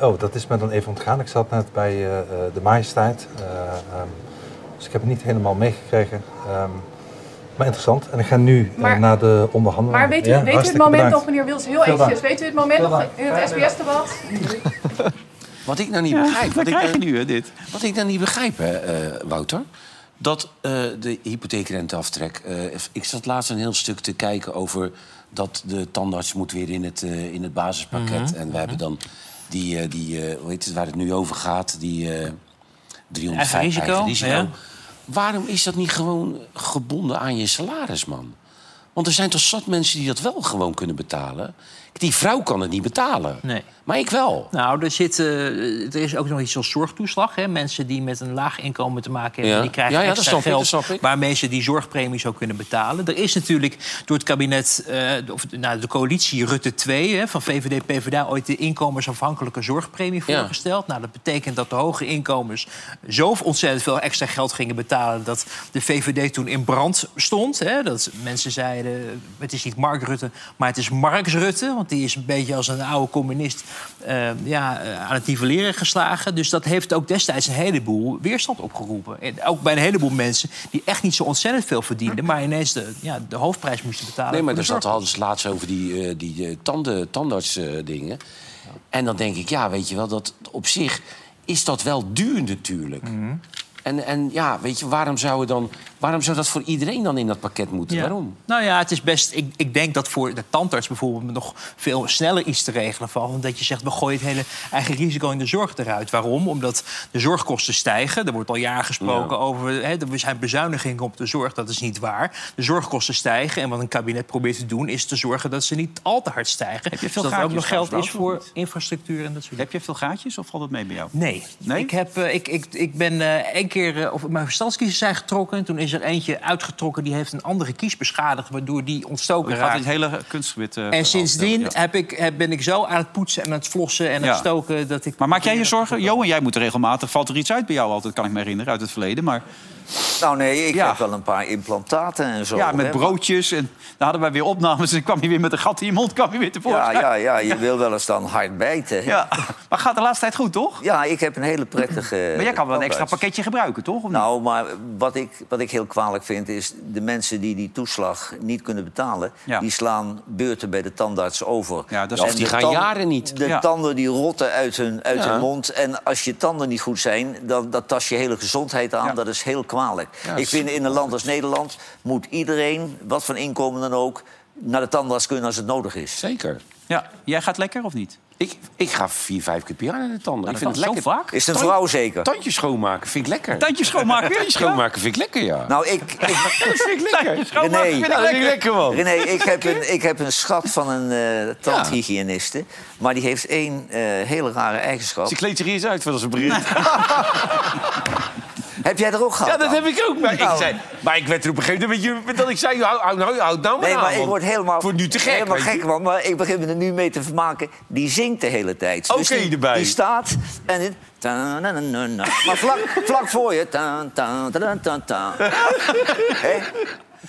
Oh, dat is me dan even ontgaan. Ik zat net bij eh, eh, de majesteit. Eh, ehm, dus ik heb het niet helemaal meegekregen. Ehm, maar interessant. En ik ga nu naar de onderhandeling. Maar weet u, Ja, weet u het moment bedankt. nog, meneer Wils, heel eventjes, weet u het moment nog in het SBS-debat? [LAUGHS] Wat ik nou niet Ja, begrijp... wat Wat ik, krijg je nu, hè, dit? Wat ik nou niet begrijp, hè, eh, Wouter... dat eh, de hypotheekrenteaftrek... eh, ik zat laatst een heel stuk te kijken over... dat de tandarts moet weer in het, eh, in het basispakket. Mhm, En we hebben dan die, die hoe heet het, waar het nu over gaat... die eh 305 Eigen risico, ja. Waarom is dat niet gewoon gebonden aan je salaris, man? Want er zijn toch zat mensen die dat wel gewoon kunnen betalen? Die vrouw kan het niet betalen. Nee. Maar ik wel. Nou, er, zit, eh, er is ook nog iets als zorgtoeslag. Hè? Mensen die met een laag inkomen te maken hebben... Ja. die krijgen Ja, ja, dat extra ik, geld dat snap ik. waarmee ze die zorgpremie zou kunnen betalen. Er is natuurlijk door het kabinet, eh, of nou, de coalitie Rutte 2... Hè, van VVD, PvdA ooit de inkomensafhankelijke zorgpremie voorgesteld. Nou, dat betekent dat de hoge inkomens zo ontzettend veel extra geld gingen betalen... dat de VVD toen in brand stond. Hè? Dat mensen zeiden, het is niet Mark Rutte, maar het is Marx Rutte. Want die is een beetje als een oude communist eh, ja, eh, aan het nivelleren geslagen. Dus dat heeft ook destijds een heleboel weerstand opgeroepen. En ook bij een heleboel mensen die echt niet zo ontzettend veel verdienden... maar ineens de, ja, de hoofdprijs moesten betalen. Nee, maar er zat hadden ze laatst over die, eh, die tanden, tandartsdingen. En dan denk ik, ja, weet je wel, dat op zich is dat wel duur natuurlijk. Mhm. En, en ja, weet je, waarom zou, dan, waarom zou dat voor iedereen dan in dat pakket moeten? Ja. Waarom? Nou ja, het is best. Ik, ik denk dat voor de tandarts bijvoorbeeld nog veel sneller iets te regelen valt. Dat je zegt, we gooien het hele eigen risico in de zorg eruit. Waarom? Omdat de zorgkosten stijgen. Er wordt al jaren gesproken Ja. over. Hè, er zijn bezuinigingen op de zorg. Dat is niet waar. De zorgkosten stijgen. En wat een kabinet probeert te doen, is te zorgen dat ze niet al te hard stijgen. Heb je veel er ook gaatjes nog geld is voor infrastructuur en dat soort Heb je veel gaatjes of valt het mee bij jou? Nee. Nee? Ik, heb, eh, ik, ik, ik ben eh één keer eh, of mijn verstandskiezers zijn getrokken. En toen is er eentje uitgetrokken die heeft een andere kies beschadigd... waardoor die ontstoken raakt. het hele kunstgebied... eh, En sindsdien ja. heb ik, heb, ben ik zo aan het poetsen en aan het flossen en aan het stoken... dat ik... Maar maak jij je zorgen? Johan, jij moet regelmatig... Valt er iets uit bij jou altijd, kan ik me herinneren, uit het verleden. Maar Nou nee, ik Ja. heb wel een paar implantaten en zo. ja, met hè, broodjes. En dan hadden wij weer opnames. En dan kwam je weer met een gat in je mond kwam je weer tevoorschijn. Ja, ja, ja, je wil wel eens dan hard bijten. Ja. Maar gaat de laatste tijd goed, toch? Ja, ik heb een hele prettige... [CLEARS THROAT] Maar jij kan wel een extra pakketje gebruiken, toch? Of niet? Nou, maar wat ik, wat ik heel kwalijk vind... is de mensen die die toeslag niet kunnen betalen... Ja. die slaan beurten bij de tandarts over. Ja, dat is- die de gaan jaren niet. De Ja. tanden die rotten uit hun, uit Ja. hun mond. En als je tanden niet goed zijn, dan dat tast je hele gezondheid aan. Ja. Dat is heel kwalijk. Ja, Ik vind in een land als Nederland... moet iedereen, wat voor inkomen dan ook... naar de tandarts kunnen als het nodig is. Zeker. Ja, jij gaat lekker of niet? Ik, ik ga vier, vijf keer per jaar naar de tanden. Nou, ik vind het kan zo lekker. vaak. Is het een vrouw zeker? Tandjes schoonmaken vind ik lekker. Tandjes schoonmaken? [LAUGHS] Tandjes schoonmaken vind ik lekker, ja. Nou, ik, ik, [LAUGHS] dat vind ik lekker. René, vind ik lekker, man. René, ik [LAUGHS] heb een, ik heb een schat van een eh tandhygiëniste. Maar die heeft één eh, hele rare eigenschap. Ze kleedt zich eens uit voor als een bericht. Heb jij er ook gehad? Ja, dat dan? heb ik ook. Maar, ik, Nou. zei, maar ik werd er op een gegeven moment met dat ik zei... Hou, hou, nou, hou nou maar Nee, aan, maar ik word helemaal, wordt nu te gek. helemaal gek, man. Maar ik begin me er nu mee te vermaken. Die zingt de hele tijd. Dus Oké, die, erbij. Die staat en... Maar vlak, vlak voor je... [LAUGHS] Hè?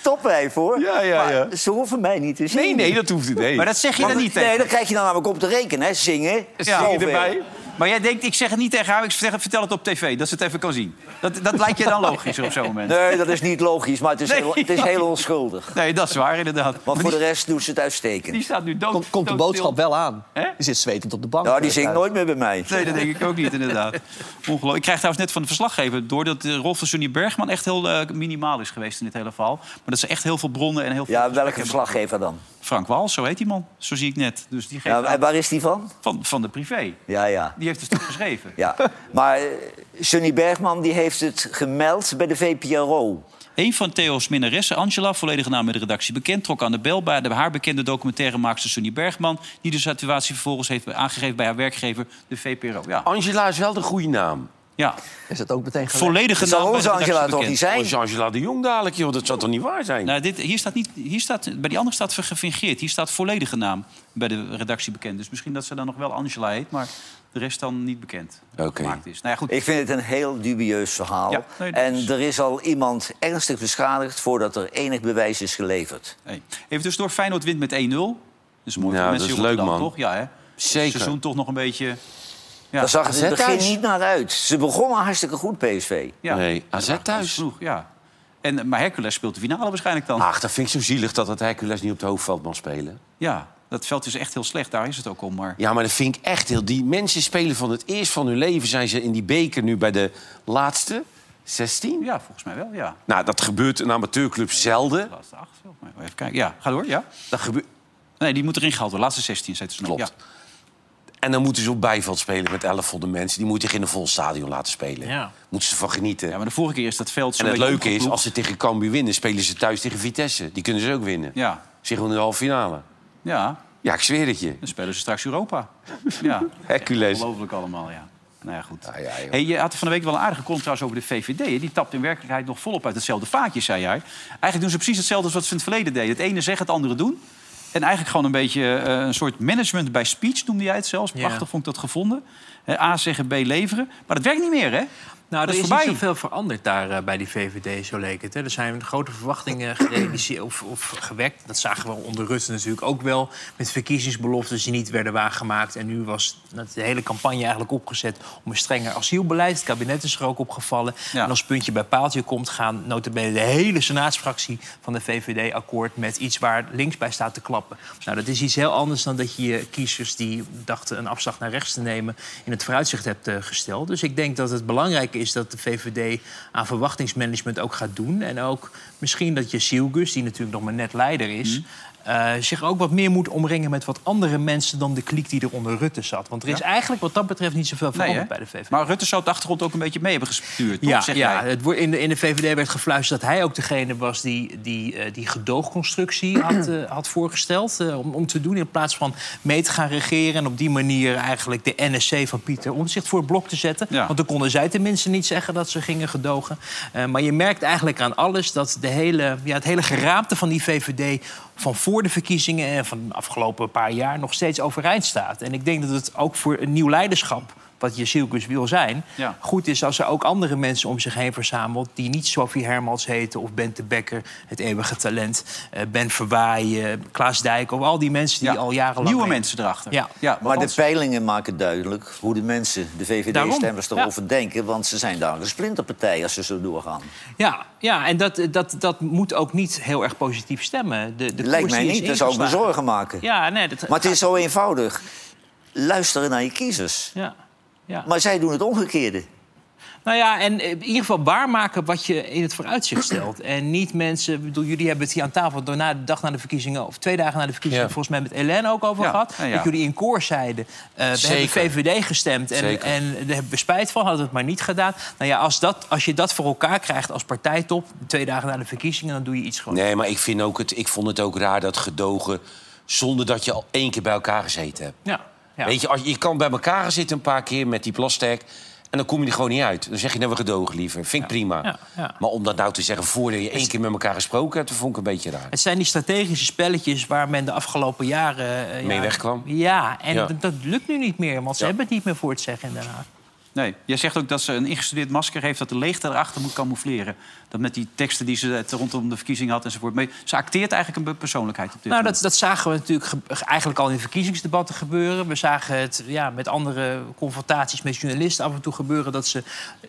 Topwijf, hoor. Ja, ja, ja. Maar ze hoeven mij niet te zingen. Nee, nee, dat hoeft niet. Nee. Maar dat zeg je dan niet Nee, tegen. dan krijg je dan namelijk op te rekenen, hè. Zingen. Ja. Zoveel. erbij. Maar jij denkt, ik zeg het niet tegen haar, ik zeg- vertel het op tv, dat ze het even kan zien. Dat, dat lijkt je dan [LAUGHS] logisch op zo'n moment. Nee, dat is niet logisch, maar het is, Nee. heel, het is heel [LAUGHS] onschuldig. Nee, dat is waar, inderdaad. Want Maar voor de rest doet ze het uitstekend. Die staat nu dood. Komt, komt de boodschap wel aan. Hè? Die zit zwetend op de bank. Nou, die eh, zingt nooit meer bij mij. Nee, dat denk ik ook niet, inderdaad. [LAUGHS] Ongelooflijk. Ik krijg trouwens net van de verslaggever door dat de rol van Sunny Bergman echt heel eh, minimaal is geweest in dit hele verhaal. Maar dat ze echt heel veel bronnen en heel veel. Ja, welke verslaggever dan? Frank Wals, zo heet die man. Zo zie ik net. Dus die geeft Ja, waar is die van? van, van de privé. Ja, ja. Die heeft een stuk geschreven. ja. Maar eh, Sunny Bergman die heeft het gemeld bij de VPRO. Een van Theo's minnaressen, Angela, volledige naam met de redactie bekend... trok aan de bel bij de haar bekende documentairemaakster Sunny Bergman... die de situatie vervolgens heeft aangegeven bij haar werkgever, de VPRO. Ja, Angela is wel de goede naam. Ja. Is het ook meteen gelegd? volledige naam bij onze de redactie Angela toch bekend. niet zijn? Oh, is Angela de Jong dadelijk, joh. Dat zou toch niet waar zijn? Nou, dit, hier staat niet, hier staat, bij die andere staat gefingeerd. Hier staat volledige naam bij de redactie bekend. Dus misschien dat ze dan nog wel Angela heet, maar de rest dan niet bekend. Oké. gemaakt is. Nou ja, goed. Ik vind het een heel dubieus verhaal. Ja, nee, dat en is- er is al iemand ernstig beschadigd voordat er enig bewijs is geleverd. Hey. Even tussendoor, Feyenoord wint met 1-0. Dat is mooi Ja, voor dat mensen is in leuk, Rotterdam, man. toch? Ja, hè? Zeker. Het seizoen toch nog een beetje... Ja, Daar zag het in AZ het begin thuis. niet naar uit. Ze begonnen hartstikke goed, PSV. ja. Nee, AZ thuis. Genoeg, ja. En, maar Hercules speelt de finale waarschijnlijk dan. Ach, dat vind ik zo zielig dat het Hercules niet op het hoofdveld mag spelen. Ja, dat veld is echt heel slecht. Daar is het ook om. Maar Ja, maar dat vind ik echt heel... Die mensen spelen van het eerst van hun leven... zijn ze in die beker nu bij de laatste 16. ja, volgens mij wel, ja. Nou, dat gebeurt een amateurclub zelden. De laatste acht, volgens mij. Even kijken. Ja, ga door, ja. Dat gebeurt... Nee, die moet erin gehaald worden. Laatste 16 zetten ze nog. Klopt. Ja. En dan moeten ze op bijveld spelen met 1100 mensen. Die moeten zich in een vol stadion laten spelen. Ja. Moeten ze ervan genieten. ja, maar de vorige keer is dat veld zo en het leuke is, als ze tegen Cambuur winnen... spelen ze thuis tegen Vitesse. Die kunnen ze ook winnen. Ja, Zich in de halve finale. ja. Ja, ik zweer het je. Dan spelen ze straks Europa. [LAUGHS] Ja, Hercules. ongelooflijk allemaal, ja. Nou ja, goed. Ja, ja, joh. hey, je had van de week wel een aardige column trouwens over de VVD. hè. Die tapt in werkelijkheid nog volop uit hetzelfde vaatje, zei jij. Eigenlijk doen ze precies hetzelfde als wat ze in het verleden deden. Het ene zeggen, het andere doen. En eigenlijk gewoon een beetje eh, een soort management bij speech, noemde jij het zelfs. Ja. Prachtig vond ik dat gevonden. Eh, A zeggen, B leveren. Maar dat werkt niet meer, hè? Nou, Dat er is is niet voorbij. zoveel veranderd daar eh, bij die VVD, zo leek het. Hè. Er zijn grote verwachtingen [CLEARS THROAT] gerealiseerd of, of gewekt. Dat zagen we onder Rutte natuurlijk ook wel. Met verkiezingsbeloftes die niet werden waargemaakt. En nu was de hele campagne eigenlijk opgezet om een strenger asielbeleid. Het kabinet is er ook opgevallen. Ja. En als puntje bij paaltje komt, gaan notabene de hele senaatsfractie van de VVD akkoord met iets waar links bij staat te klappen. Nou, dat is iets heel anders dan dat je je kiezers die dachten een afslag naar rechts te nemen in het vooruitzicht hebt eh, gesteld. Dus ik denk dat het belangrijk is dat de VVD aan verwachtingsmanagement ook gaat doen. En ook misschien dat je Sielgus, die natuurlijk nog maar net leider is. Eh, zich ook wat meer moet omringen met wat andere mensen dan de kliek die er onder Rutte zat. Want er is Ja. eigenlijk wat dat betreft niet zoveel veranderd bij de VVD. Maar Rutte zou op de achtergrond ook een beetje mee hebben gestuurd, toch? Ja, zeg ja het, in, de, in de VVD werd gefluisterd dat hij ook degene was die die, eh, die gedoogconstructie had, [CLEARS THROAT] eh, had voorgesteld. om, om te doen in plaats van mee te gaan regeren. En op die manier eigenlijk de NSC van Pieter Omtzigt voor het blok te zetten. Ja. Want dan konden zij tenminste niet zeggen dat ze gingen gedogen. Maar je merkt eigenlijk aan alles dat de hele, ja, het hele geraamte van die VVD van voor de verkiezingen en van de afgelopen paar jaar nog steeds overeind staat. En ik denk dat het ook voor een nieuw leiderschap wat Jezielkus wil zijn... Ja. goed is als er ook andere mensen om zich heen verzamelt... die niet Sophie Hermans heten of Bente Becker, het eeuwige talent... eh, Ben Verwaaien, Klaas Dijk, of al die mensen die Ja. al jarenlang... Nieuwe mensen erachter. Ja. Ja, Maar de peilingen maken duidelijk hoe de mensen, de VVD-stemmers, erover denken. Want ze zijn daar een splinterpartij als ze zo doorgaan. Ja, ja en dat, dat, dat moet ook niet heel erg positief stemmen. De, de Lijkt mij niet, dat zou ik me zorgen maken. Ja, nee, dat, Maar het is zo eenvoudig. Luisteren naar je kiezers. Ja. Ja. Maar zij doen het omgekeerde. Nou ja, en in ieder geval waarmaken wat je in het vooruitzicht stelt. [CLEARS THROAT] En niet mensen... Ik bedoel, jullie hebben het hier aan tafel door na de dag na de verkiezingen... of twee dagen na de verkiezingen, Ja. volgens mij met Hélène ook over Ja, gehad. ja. Dat jullie in koor zeiden... eh, we hebben VVD gestemd en, Zeker. en daar hebben we spijt van. Hadden we het maar niet gedaan. Nou ja, als, dat, als je dat voor elkaar krijgt als partijtop... twee dagen na de verkiezingen, dan doe je iets gewoon. Nee, maar ik, vind ook het, ik vond het ook raar dat gedogen... zonder dat je al één keer bij elkaar gezeten hebt. Ja. Ja. Weet je, als, je kan bij elkaar zitten een paar keer met die plastic... en dan kom je er gewoon niet uit. Dan zeg je, nou, we gedogen liever. Vind ik prima. Ja, ja. Maar om dat nou te zeggen voordat je één keer met elkaar gesproken hebt... dat vond ik een beetje raar. Het zijn die strategische spelletjes waar men de afgelopen jaren... eh, Mee wegkwam. Ja, en. Dat, dat lukt nu niet meer, want ze hebben het niet meer voor het zeggen in Den Haag. Nee, jij zegt ook dat ze een ingestudeerd masker heeft... dat de leegte erachter moet camoufleren. Dat met die teksten die ze het rondom de verkiezing had enzovoort. Maar ze acteert eigenlijk een persoonlijkheid op dit Nou, moment. dat, dat zagen we natuurlijk ge- eigenlijk al in de verkiezingsdebatten gebeuren. We zagen het ja, met andere confrontaties met journalisten af en toe gebeuren... dat ze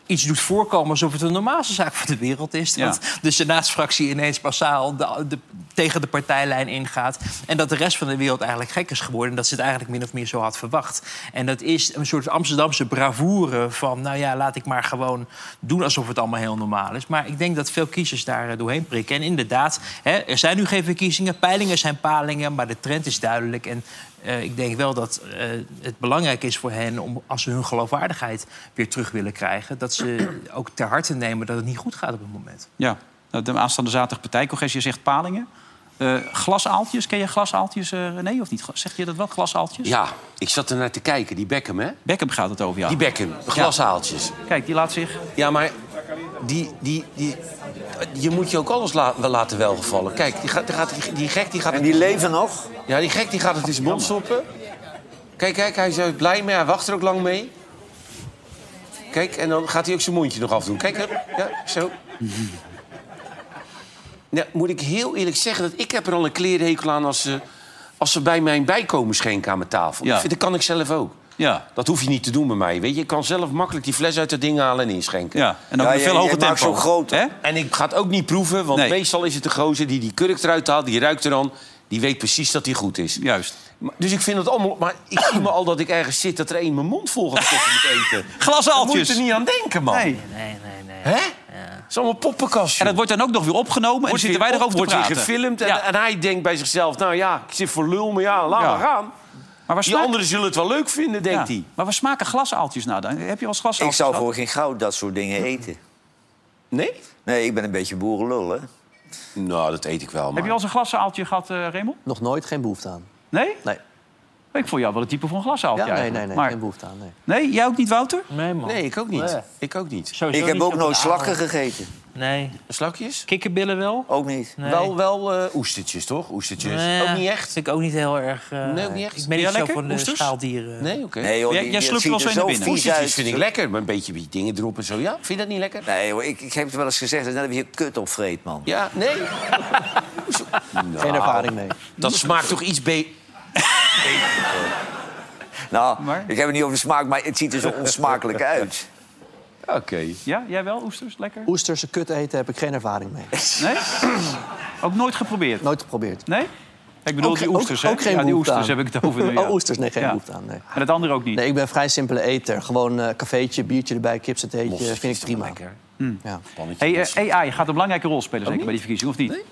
iets doet voorkomen alsof het een normaalste zaak van de wereld is. Ja. Dat de senaatsfractie ineens massaal de, de- tegen de partijlijn ingaat. En dat de rest van de wereld eigenlijk gek is geworden. En dat ze het eigenlijk min of meer zo had verwacht. En dat is een soort Amsterdamse bravoure van... nou ja, laat ik maar gewoon doen alsof het allemaal heel normaal is. Maar ik denk dat veel kiezers daar eh, doorheen prikken. En inderdaad, hè, er zijn nu geen verkiezingen. Peilingen zijn palingen, maar de trend is duidelijk. En eh, ik denk wel dat eh, het belangrijk is voor hen... om als ze hun geloofwaardigheid weer terug willen krijgen... dat ze ook ter harte nemen dat het niet goed gaat op het moment. Ja, de aanstaande zaterdag partijcongres. Je zegt palingen. Eh, glasaaltjes, ken je glasaaltjes, eh René, of niet? Zeg je dat wel, glasaaltjes? Ja, ik zat er naar te kijken. Die Beckham, hè? Beckham gaat het over, ja. Die Beckham, glasaaltjes. Kijk, die laat zich... Ja, maar die, die, die, je moet je ook alles la- wel laten welgevallen. Kijk, die, gaat, die, gaat, die, gek die gaat... En die leven nog? Ja, die gek die gaat het in zijn mond stoppen. Kijk, kijk, hij is er blij mee. Hij wacht er ook lang mee. Kijk, en dan gaat hij ook zijn mondje nog afdoen. Kijk, ja, zo. Nou, moet ik heel eerlijk zeggen dat ik heb er al een klerenhekel aan als ze, als ze bij mijn bijkomen schenken aan mijn tafel. Ja. Dat, vind- dat kan ik zelf ook. Ja. Dat hoef je niet te doen bij mij. Weet je, je kan zelf makkelijk die fles uit dat ding halen en inschenken. Ja, en dan Ja, een veel hoger tempo. zo groot. Hè? En ik ga het ook niet proeven, want Nee. meestal is het de gozer die die kurk eruit haalt, die ruikt er dan, die weet precies dat die goed is. Juist. Maar- Dus ik vind het allemaal. Maar ik zie me al dat ik ergens zit dat er één mijn mond vol gaat stoppen met eten. [LAUGHS] Glasaaltjes. Daar moet je er niet aan denken, man. Nee. Nee, nee, nee. Hè? Het is allemaal poppenkast. En dat wordt dan ook nog weer opgenomen en dan Wordt zitten wij erover op, te wordt praten. weer gefilmd en, Ja. en hij denkt bij zichzelf... nou ja, ik zit voor lul, maar ja, laat Ja. maar gaan. Maar waar Die smaak- anderen zullen het wel leuk vinden, denkt Ja. hij. Maar waar smaken glasaaltjes nou dan? Heb je wel eens glasaaltjes Ik zou gehad? voor geen goud dat soort dingen eten. Nee? Nee, ik ben een beetje boerenlul, hè. Nou, dat eet ik wel, Heb je wel eens een glasaaltje gehad, eh Raymond? Nog nooit, geen behoefte aan. Nee? Nee. Ik vond jou wel het type van glasaaltje Ja, nee, nee, nee, Maar- geen behoefte aan. Nee. Nee, jij ook niet, Wouter? Nee, man. Nee, ik ook niet. Nee. Ik ook niet. Sowieso Ik heb niet ook nooit slakken gegeten. Nee. Slakjes? Kikkerbillen wel? Ook niet. Nee. Wel, wel eh, oestertjes, toch? Oestertjes. Nee, Ook niet echt? Vind ik ook niet heel erg... eh, Nee, ook niet echt. Ik ben niet zo lekker? van de Oesters? schaaldieren. Nee, oké. Nee, joh, Jij- jij dat wel eens naar binnen. Oestertjes vind ik lekker, maar een beetje die dingen erop en zo. Ja, vind je dat niet lekker? Nee, hoor, ik, ik heb het wel eens gezegd. Dat of je kut opvreet, man. Ja, nee. [LAUGHS] Geen Nou, ervaring mee. Dat smaakt toch iets beter. [LAUGHS] Nou, Maar? ik heb het niet over smaak, maar het ziet er zo onsmakelijk [LAUGHS] uit. Oké. Ja, jij wel? Oesters? Lekker? Oesterse kut eten heb ik geen ervaring mee. Nee? [CLEARS THROAT] ook nooit geprobeerd? Nooit geprobeerd. Nee? Ik bedoel Ook- die oesters, ook, geen ja, die behoefte oesters aan. heb ik het over. [LAUGHS] Oh, oesters, nee, geen Ja. behoefte aan. Nee. En het andere ook niet? nee, ik ben een vrij simpele eter. Gewoon eh cafeetje, biertje erbij, kipsateetje, vind ik prima. Ja. Hey, eh, AI gaat een belangrijke rol spelen zeker bij die verkiezing, of niet?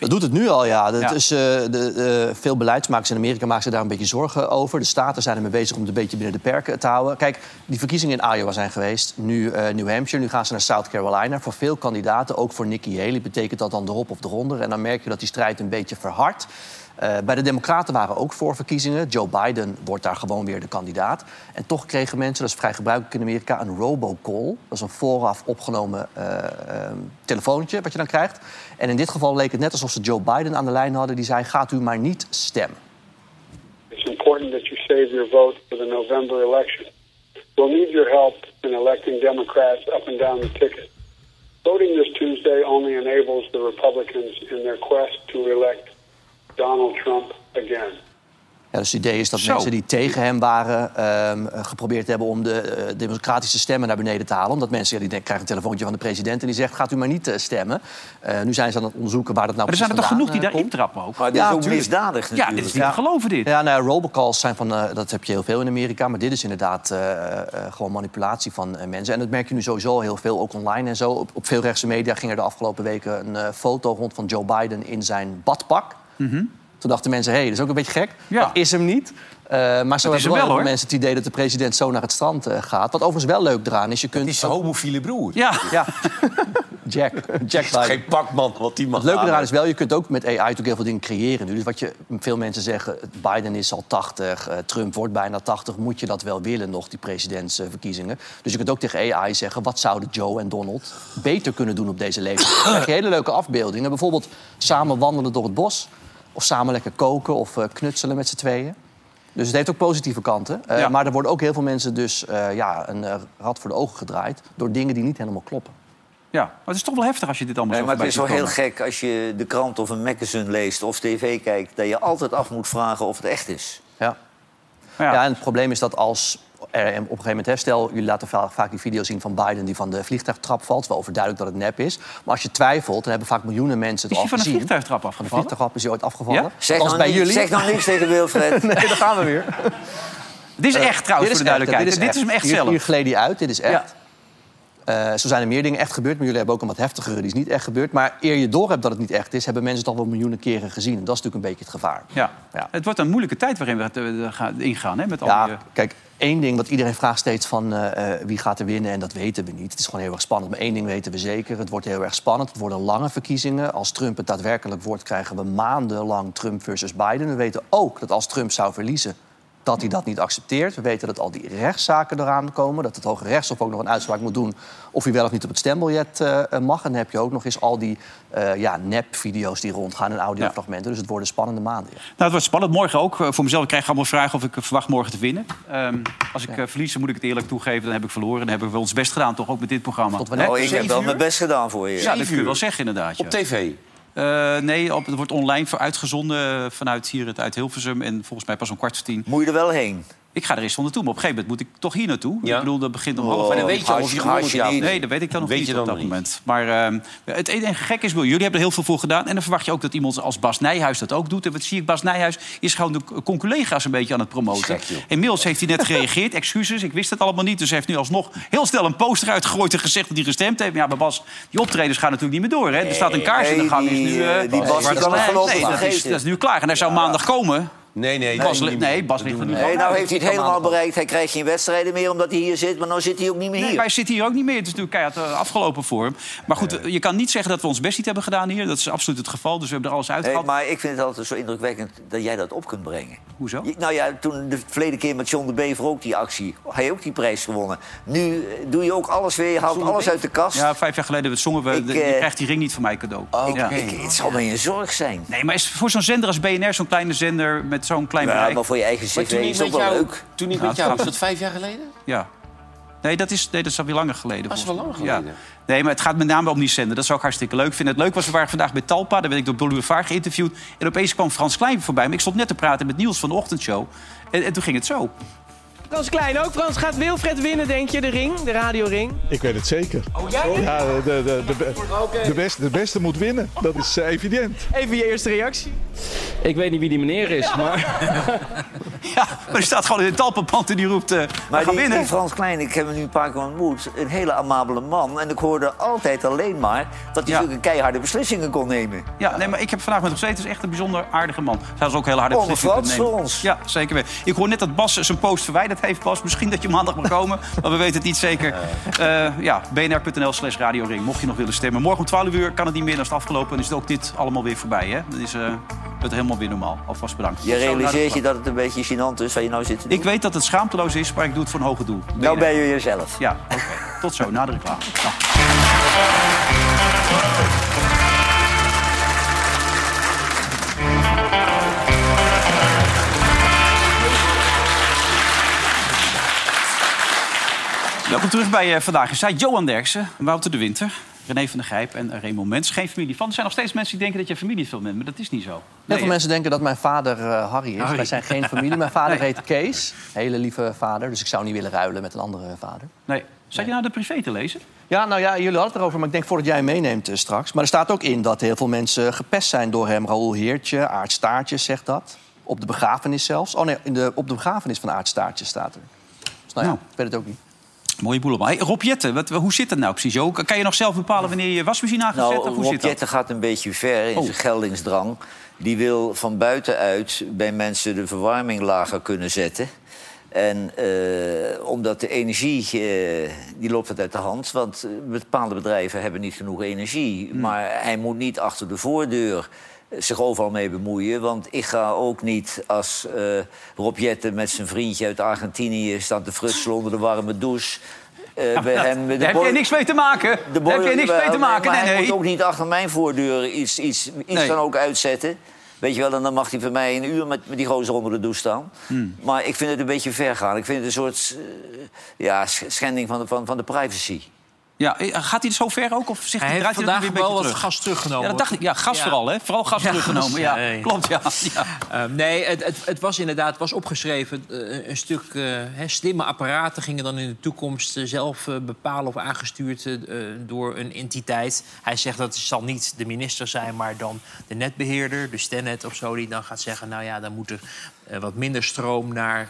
Dat doet het nu al, ja. Dat Ja. Is, eh, de, eh, veel beleidsmakers in Amerika maken zich daar een beetje zorgen over. De staten zijn ermee bezig om het een beetje binnen de perken te houden. Kijk, die verkiezingen in Iowa zijn geweest. Nu eh, New Hampshire, nu gaan ze naar South Carolina. Voor veel kandidaten, ook voor Nikki Haley, betekent dat dan erop of eronder. En dan merk je dat die strijd een beetje verhardt. Eh, bij de Democraten waren ook voorverkiezingen. Joe Biden wordt daar gewoon weer de kandidaat. En toch kregen mensen, dat is vrij gebruikelijk in Amerika, een robocall. Dat is een vooraf opgenomen eh, eh, telefoontje wat je dan krijgt. En in dit geval leek het net alsof ze Joe Biden aan de lijn hadden. Die zei, gaat u maar niet stemmen. It's important that you save your vote for the November election. will need your help in electing Democrats up and down the ticket. Voting this Tuesday only enables the Republicans in their quest to elect Donald Trump again. Ja, dus het idee is dat Zo. mensen die tegen hem waren... ehm, eh, geprobeerd hebben om de eh, democratische stemmen naar beneden te halen. Omdat mensen ja, die krijgen een telefoontje van de president... en die zegt, gaat u maar niet eh, stemmen. Eh, nu zijn ze aan het onderzoeken waar dat nou Maar er zijn er toch precies genoeg die vandaan, daarin eh, trappen ook? Maar dit is ook tuurlijk. misdadig Ja, dit is niet te geloven dit. Ja, nou ja, robocalls zijn van, dat heb je heel veel in Amerika. Maar dit is inderdaad eh, eh, gewoon manipulatie van mensen. En dat merk je nu sowieso heel veel, ook online en zo. Op, op veel rechtse media ging er de afgelopen weken een foto rond van Joe Biden in zijn badpak. Mhm. Toen dachten mensen, hé, hey, dat is ook een beetje gek. Dat is hem niet. Eh, maar zo hebben wel, mensen het idee dat de president zo naar het strand eh, gaat. Wat overigens wel leuk eraan is, je kunt... is zijn homofiele broer. Ja. ja. [LAUGHS] Jack. Jack. Geen pakman, wat die man Het leuke aan eraan is wel, je kunt ook met AI natuurlijk heel veel dingen creëren. nu. Dus wat je, veel mensen zeggen, Biden is al 80, eh, Trump wordt bijna 80. Moet je dat wel willen nog, die presidentsverkiezingen? Dus je kunt ook tegen AI zeggen, wat zouden Joe en Donald beter kunnen doen op deze leeftijd? Dan krijg je hele leuke afbeeldingen. Bijvoorbeeld samen wandelen door het bos. Of samen lekker koken of eh, knutselen met z'n tweeën. Dus het heeft ook positieve kanten. Eh, Ja. Maar er worden ook heel veel mensen dus eh, ja, een eh, rad voor de ogen gedraaid... door dingen die niet helemaal kloppen. Ja, maar het is toch wel heftig als je dit allemaal Nee, zo maar het is wel heel gek als je de krant of een magazine leest of tv kijkt... dat je altijd af moet vragen of het echt is. Ja. Ja. en het probleem is dat als op een gegeven moment... Hè, stel, jullie laten va- vaak die video zien van Biden die van de vliegtuigtrap valt. Het is wel overduidelijk dat het nep is. Maar als je twijfelt, dan hebben vaak miljoenen mensen het Is al hij van een gezien. vliegtuigtrap Van de afgevallen? vliegtuigtrap is hij ooit afgevallen. Ja? Zeg Als nou, bij niet- jullie. zeg nou niks tegen Wilfred. [LAUGHS] nee, daar gaan we weer. Dit is Eh, echt trouwens, dit voor de is echt, duidelijkheid. Dit is hem echt hier, zelf. Hier gleed hij uit, dit is echt. Eh, zo zijn er meer dingen echt gebeurd, maar jullie hebben ook een wat heftigere, die is niet echt gebeurd. Maar eer je door hebt dat het niet echt is, hebben mensen het al wel miljoenen keren gezien. En dat is natuurlijk een beetje het gevaar. Ja. Het wordt een moeilijke tijd waarin we het, eh, gaan ingaan. Hè, met al Ja, die, eh, kijk, één ding wat iedereen vraagt steeds van wie gaat er winnen en dat weten we niet. Het is gewoon heel erg spannend. Maar één ding weten we zeker, het wordt heel erg spannend. Het worden lange verkiezingen. Als Trump het daadwerkelijk wordt, krijgen we maandenlang Trump versus Biden. We weten ook dat als Trump zou verliezen, dat hij dat niet accepteert. We weten dat al die rechtszaken eraan komen. Dat het Hoge Rechtshof ook nog een uitspraak moet doen... of hij wel of niet op het stembiljet eh, mag. En dan heb je ook nog eens al die eh, ja, nep-video's die rondgaan en audiofragmenten. Dus het worden spannende maanden. ja. Nou, het wordt spannend. Morgen ook. Eh, Voor mezelf ik krijg allemaal vragen of ik eh, verwacht morgen te winnen. Ehm, als ik eh, verlies, dan moet ik het eerlijk toegeven. Dan heb ik verloren. Dan hebben we ons best gedaan, toch ook met dit programma. wanneer? Oh, ik heb wel mijn best gedaan voor je. Ja, dat kun je wel zeggen inderdaad. ja. Op tv? Eh, nee, op, het wordt online uitgezonden vanuit hier uit Hilversum. En volgens mij pas om kwart voor tien. Moet je er wel heen? Ik ga er eerst van naartoe, maar op een gegeven moment moet ik toch hier naartoe. Ja. Ik bedoel, dat begint om Oh, half maar dan elf. weet je of je ja Nee, dat weet ik dan nog Weet niet op dan dat moment. Maar ehm, het enige gek is, jullie hebben er heel veel voor gedaan. En dan verwacht je ook dat iemand als Bas Nijhuis dat ook doet. En wat zie ik, Bas Nijhuis is gewoon de con-collega's een beetje aan het promoten. Inmiddels heeft hij net gereageerd. Excuses, ik wist het allemaal niet. Dus hij heeft nu alsnog heel snel een poster uitgegooid en gezegd dat hij gestemd heeft. Maar ja, maar Bas, die optredens gaan natuurlijk niet meer door. Hè? Er staat een kaars in de gang. Is die, nu, eh, die Bas, die waar kan het nee, dat, is, dat is nu klaar. En hij zou maandag komen. Nee, nee. Bas, nee, nee, Bas ligt er nu Nee, nou uit. heeft hij het helemaal bereikt. Hij krijgt geen wedstrijden meer omdat hij hier zit. Maar nou zit hij ook niet meer Nee, hier. maar hij zit hier ook niet meer. Het is natuurlijk keihard eh, afgelopen voor hem. Maar goed, je kan niet zeggen dat we ons best niet hebben gedaan hier. Dat is absoluut het geval. Dus we hebben er alles Nee, uitgehaald. maar ik vind het altijd zo indrukwekkend dat jij dat op kunt brengen. Hoezo? Je- nou ja, toen de verleden keer met John de Bever ook die actie. Hij heeft ook die prijs gewonnen. Nu eh, doe je ook alles weer. Je haalt alles uit de kast. Ja, vijf jaar geleden zongen we... Ik, de- je eh, krijgt die ring niet van mij cadeau. Ja. ik- het zal mij een zorg zijn. Nee, maar is voor zo'n zender als BNR, zo'n kleine zender met zo'n klein Ja, bereik... maar voor je eigen cv toen is wel jou, leuk. toen niet met jou, was dat vijf jaar geleden? Ja. Nee, dat is, nee, dat is alweer langer geleden. Dat is wel langer Ja. geleden. Nee, maar het gaat met name om die zender. Dat zou ik hartstikke leuk vinden. Het leuk was, we waren vandaag bij Talpa. Daar werd ik door Dolly Vaar geïnterviewd. En opeens kwam Frans Klein voorbij. Maar ik stond net te praten met Niels van de ochtendshow. En, en toen ging het zo. Frans Klein ook. Frans, gaat Wilfred winnen, denk je, de ring, de radioring? Ik weet het zeker. Oh, jij? Ja, de, de, de, de, de, beste, de beste moet winnen. Dat is eh, evident. Even je eerste reactie. Ik weet niet wie die meneer is, maar... Ja, maar [LAUGHS] die staat gewoon in de talpenpand en die roept... eh we Maar gaan die, winnen. die Frans Klein, ik heb hem nu een paar keer ontmoet. Een hele amabele man. En ik hoorde altijd alleen maar dat hij Ja. zulke keiharde beslissingen kon nemen. Ja, nee, maar ik heb vandaag met hem gezeten. Het is echt een bijzonder aardige man. Hij is ook heel harde Oh, beslissingen Frans kunnen voor nemen. ons. Ja, zeker weten. Ik hoor net dat Bas zijn post verwijderd heeft, Bas. Misschien dat je maandag mag komen, maar we weten het niet zeker. Eh, ja, bnr.nl slash radioring, mocht je nog willen stemmen. Morgen om 12 uur kan het niet meer, dan is het afgelopen. En is het ook dit allemaal weer voorbij, hè? Dan is eh, het helemaal weer normaal. Alvast bedankt. Je realiseert je dat het een beetje gênant is waar je nou zit te doen? Ik weet dat het schaamteloos is, maar ik doe het voor een hoger doel. Nou ben je jezelf. Ja, oké. Tot zo, na de reclame. Welkom terug bij eh, Vandaag is Zij. Johan Derksen, Wouter de Winter, René van der Grijp en Raymond Mens. Geen familie van. Er zijn nog steeds mensen die denken dat je familie veel bent, maar dat is niet zo. Heel Nee, veel mensen denken dat mijn vader eh, Harry is. Harry. Wij zijn geen familie. Mijn vader Nee. heet Kees. Hele lieve vader. Dus ik zou niet willen ruilen met een andere vader. Nee. Zat je nou de privé te lezen? Ja, nou ja, jullie hadden het erover, maar ik denk voordat jij meeneemt eh, straks. Maar er staat ook in dat heel veel mensen gepest zijn door hem. Raoul Heertje, Aart Staartje zegt dat. Op de begrafenis zelfs. Oh nee, in de, op de begrafenis van Aart Staartje staat er. Dus nou ja, ik weet het ook niet. Mooie boel op. Hey, Rob Jetten, wat, hoe zit dat nou precies? Kan je nog zelf bepalen wanneer je wasmachine aan gaat Nou, zetten? Of Hoe Rob zit dat? Jetten gaat een beetje ver in Oh. zijn geldingsdrang. Die wil van buitenuit bij mensen de verwarming lager kunnen zetten. En eh, omdat de energie, eh, die loopt wat uit de hand. Want eh, bepaalde bedrijven hebben niet genoeg energie. Hmm. Maar hij moet niet achter de voordeur zich overal mee bemoeien. Want ik ga ook niet als eh Rob Jetten met zijn vriendje uit Argentinië... staat te frutselen onder de warme douche... eh, bij hem daar heb jij niks mee te maken. de Daar heb jij niks mee te maken. Maar Nee, hij nee. moet ook niet achter mijn voordeur iets, iets, iets Nee. dan ook uitzetten. Weet je wel, en dan mag hij voor mij een uur met, met die gozer onder de douche staan. Hmm. Maar ik vind het een beetje ver gaan. Ik vind het een soort eh, ja, sch- schending van de, van, van de privacy. Ja, eh, gaat hij zo ver ook? Of zegt Hij hij, heeft hij vandaag beetje wel wat terug? gas teruggenomen. Ja, dat dacht ik. Ja, gas Ja. vooral, hè? Vooral gas Ja, teruggenomen. Ja, nee. klopt, ja. [LAUGHS] ja. Eh, nee, het, het, het was inderdaad het was opgeschreven. eh, een stuk eh, hè, slimme apparaten gingen dan in de toekomst zelf bepalen of aangestuurd door een entiteit. Hij zegt dat het zal niet de minister zijn, maar dan de netbeheerder, de Stenet of zo, die dan gaat zeggen: Nou ja, dan moet er wat minder stroom naar.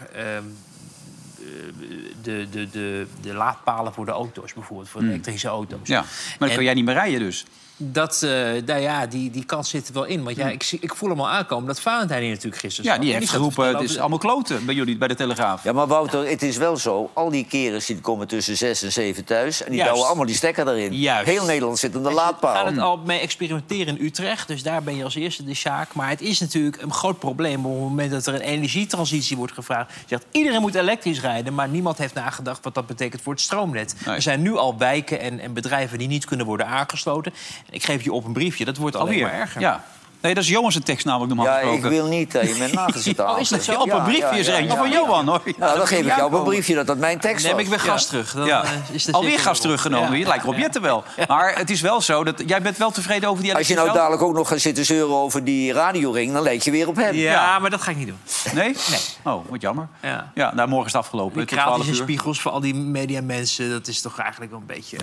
Eh, de, de, de, de laadpalen voor de auto's bijvoorbeeld, voor Hmm. elektrische auto's. Ja, maar dan En- kun jij niet meer rijden dus. Dat, eh, nou ja, die, die kans zit er wel in. Want ja, ik, zie- ik voel hem al aankomen dat Valentijn hier natuurlijk gisteren Ja, die heeft geroepen, het is allemaal kloten bij jullie, bij de Telegraaf. Ja, maar Wouter, het is wel zo. Al die kerels die komen tussen zes en zeven thuis... en die Juist. douwen allemaal die stekker erin. Juist. Heel Nederland zit aan de We laadpaal. gaan het al mee experimenteren in Utrecht. Dus daar ben je als eerste de Sjaak. Maar het is natuurlijk een groot probleem op het moment dat er een energietransitie wordt gevraagd. Je zegt, iedereen moet elektrisch rijden, maar niemand heeft nagedacht wat dat betekent voor het stroomnet. Er zijn nu al wijken en, en bedrijven die niet kunnen worden aangesloten. Ik geef je op een briefje, dat wordt alleen Alweer. maar erger. Ja. Nee, dat is Johan zijn tekst namelijk normaal Ja, ik wil niet dat je met [LAUGHS] nagels zit te Oh, is dat zo? Op een briefje is er van Johan, hoor. Nou, dan geef ik jou op een Ja, briefje dat dat mijn tekst Neem was. ik weer gas terug. Dan, Ja. eh, is Alweer gas teruggenomen. Ja. Je lijkt Rob Jetten wel. Maar het is wel zo dat jij bent wel tevreden over die Als je nou dadelijk ook nog gaat zitten zeuren over die radioring... dan lijkt je weer op hem. Ja, maar dat ga ik niet doen. Nee? Nee. Oh, wat jammer. Ja. Ja, nou, morgen is het afgelopen. Die tot 12 kratische uur. spiegels voor al die mediamensen, dat is toch eigenlijk wel een beetje...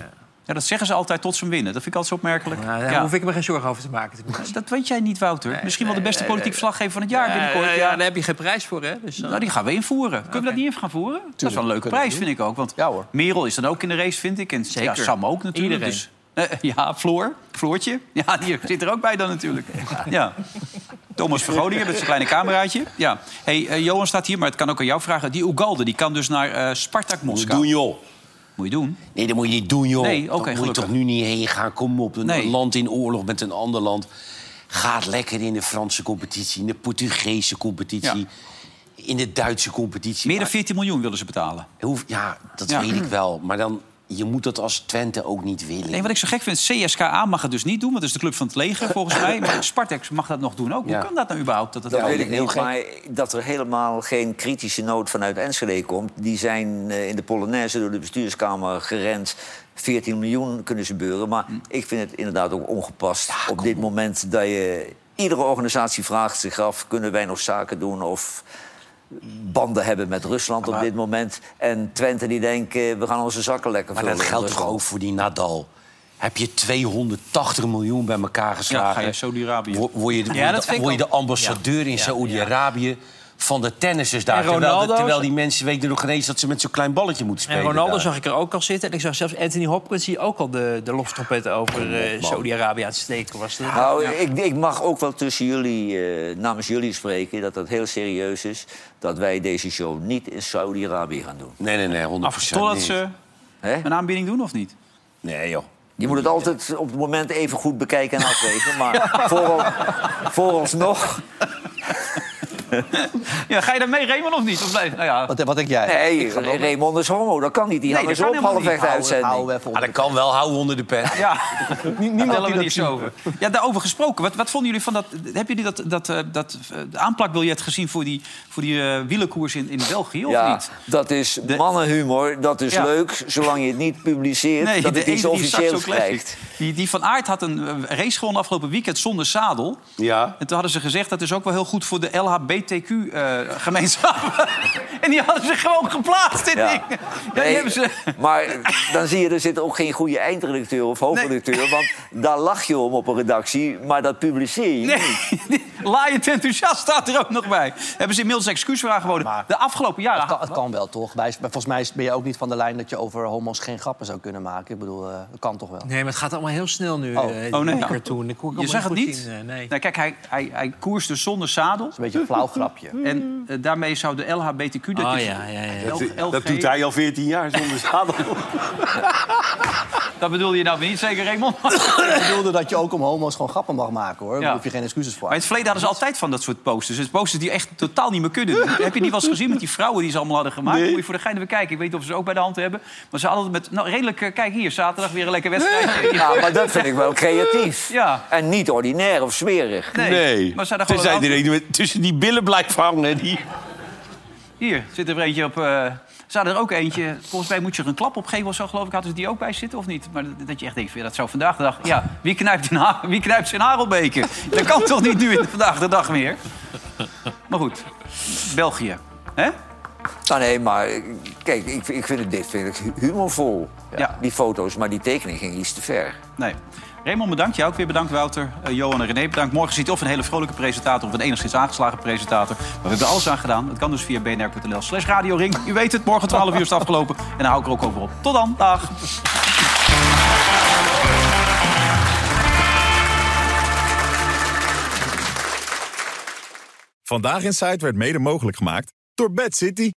Ja, dat zeggen ze altijd tot ze winnen. Dat vind ik altijd zo opmerkelijk. Nou, daar Ja. hoef ik me geen zorgen over te maken. Dat weet jij niet, Wouter. Misschien wel de beste nee, politiek nee. verslaggever van het jaar binnenkort. Ja, Ja, ja, daar heb je geen prijs voor, hè? Dus, Nou, die gaan we invoeren. Kunnen we dat niet even gaan voeren? Dat is wel een leuke prijs, vind ik ook. Want Merel is dan ook in de race, vind ik. En ja. Sam ook natuurlijk. Iedereen. Dus, eh, [LAUGHS] ja, Floor. Floortje. Ja, die zit er ook bij dan natuurlijk. Ja. Thomas Vergodingen met zijn kleine cameraatje. Ja. Hey, eh, Johan staat hier, maar het kan ook aan jou vragen. Die Ugalde die kan dus naar eh Spartak Moskou. doen, joh. Moet je doen. Nee, dat moet je niet doen, joh. Nee, oké, moet je toch nu niet heen gaan. Kom op, een Nee. land in oorlog met een ander land. Gaat lekker in de Franse competitie, in de Portugese competitie... in de Duitse competitie. Meer dan 14 miljoen willen ze betalen. Hoef- Ja, dat Ja. weet ik wel. Maar dan, je moet dat als Twente ook niet willen. Nee, wat ik zo gek vind, CSKA mag het dus niet doen. Want dat is de club van het leger, volgens mij. Maar [LAUGHS] Spartak mag dat nog doen ook. Ja. Hoe kan dat nou überhaupt? Dat het Dat ook- weet ik niet, maar dat er helemaal geen kritische noot vanuit Enschede komt... die zijn eh, in de Polonaise door de bestuurskamer gerend. 14 miljoen kunnen ze beuren. Maar ik vind het inderdaad ook ongepast op dit moment... dat je iedere organisatie vraagt zich af... kunnen wij nog zaken doen of banden hebben met Rusland op dit moment. En Twente die denken, we gaan onze zakken lekker Maar vullen. dat in geldt toch ook voor die Nadal? Heb je 280 miljoen bij elkaar geslagen? Ja, ga je Saudi-Arabië. Word word je, de- Ja, dat word, word je de ambassadeur in Ja, Saoedi-Arabië van de tennissers daar. En Terwijl, de- Ronaldo- terwijl die mensen weten nog ineens dat ze met zo'n klein balletje moeten En spelen. Ronaldo daar. zag ik er ook al zitten. En ik zag zelfs Anthony Hopkins die ook al de, de loftrompetten over eh, Saudi-Arabië aan het steken was. Nou, ik, ik mag ook wel tussen jullie, eh, namens jullie spreken... dat het heel serieus is dat wij deze show niet in Saudi-Arabië gaan doen. Nee, nee, nee, 100 Af, totdat ze een aanbieding doen of niet? Nee, joh. Je moet het altijd op het moment even goed bekijken en afwegen. Maar [LAUGHS] voor, vooralsnog [LAUGHS] Ja, ga je daar mee, Raymond, of niet? Of blijf- nou ja. Wat, wat denk jij? Nee, Ik ga wel- Raymond is homo. Dat kan niet. Die Nee, op helemaal niet. halfweg de Hou- hou uitzending. Ah, dat kan wel, hou onder de pen. Ja, [LAUGHS] niemand die dat over. Ja, daarover gesproken. Wat, wat vonden jullie van dat... Hebben jullie dat, dat, eh, dat eh, aanplakbiljet gezien voor die, voor die eh, wielerkoers in, in België, of Ja, niet? dat is mannenhumor. Dat is Ja. leuk, zolang je het niet publiceert. dat de het iets officieels Classic. krijgt. Die, die van Aert had een race gewonnen afgelopen weekend zonder zadel. Ja. En toen hadden ze gezegd dat is ook wel heel goed voor de LHBTQ-gemeenschap. [LAUGHS] en die hadden ze gewoon geplaatst in Ja. dingen. Ja, die Nee, hebben ze... Maar dan zie je, er zit ook geen goede eindredacteur of hoofdredacteur. Want daar lach je om op een redactie, maar dat publiceer je niet. [LAUGHS] Nee, laaiend enthousiast staat er ook nog bij. Hebben ze inmiddels excuus voor aangeboden. De afgelopen jaren... Het kan, het kan wel, toch? Volgens mij ben je ook niet van de lijn dat je over homo's geen grappen zou kunnen maken. Ik bedoel, eh, dat kan toch wel? Nee, maar het gaat allemaal heel snel nu, Oh. eh, Oh, nee. cartoon. Ik ik Je zag het niet? eh, nee. Nou, kijk, hij, hij, hij koerste zonder zadel. Dat is een beetje een flauw grapje. En eh, daarmee zou de LHBTQ... Dat, Oh, is- ja, ja, ja. Dat, LG. dat doet hij al 14 jaar zonder zadel. [LAUGHS] Dat bedoelde je nou weer niet zeker, Raymond? [COUGHS] Ik bedoelde dat je ook om homo's gewoon grappen mag maken, hoor. Daar Ja. hoef je geen excuses voor. Maar in het verleden hadden ze altijd van dat soort posters. Dus posters die echt totaal niet meer kunnen. [LAUGHS] Heb je die wel eens gezien met die vrouwen die ze allemaal hadden gemaakt? Moet je voor de gein even kijken. Ik weet niet of ze ze ook bij de hand hebben. Maar ze hadden met... Nou, redelijk... eh, kijk hier, zaterdag weer een lekker wedstrijd. [LAUGHS] Ja, maar dat vind ik wel creatief. Ja. En niet ordinair of smerig. Nee. Maar ze hadden gewoon tussen die billen blijft hangen. Die... Hier zit er eentje op. eh ze hadden er ook eentje. Volgens mij moet je er een klap op geven of zo, geloof ik. Hadden ze die ook bij zitten of niet? Maar dat- je echt denkt, dat zou vandaag de dag. Ja, wie knijpt, in ha- wie knijpt zijn harelbeken? Dat kan toch niet nu in vandaag de dag meer? Maar goed, België. Hè? Nou, nee, maar kijk, ik, ik vind het, dit vind ik hu- humorvol. Ja. Die foto's, maar die tekening ging iets te ver. Nee. Raymond, bedankt. Jij ook weer bedankt, Wouter. Eh, Johan en René, bedankt. Morgen ziet of een hele vrolijke presentator... of een enigszins aangeslagen presentator. Maar we hebben alles aan gedaan. Het kan dus via bnr.nl slash radioring. U weet het, morgen 12 uur is het afgelopen. En dan hou ik er ook over op. Tot dan. Dag. Vandaag in Site werd mede mogelijk gemaakt door Bad City.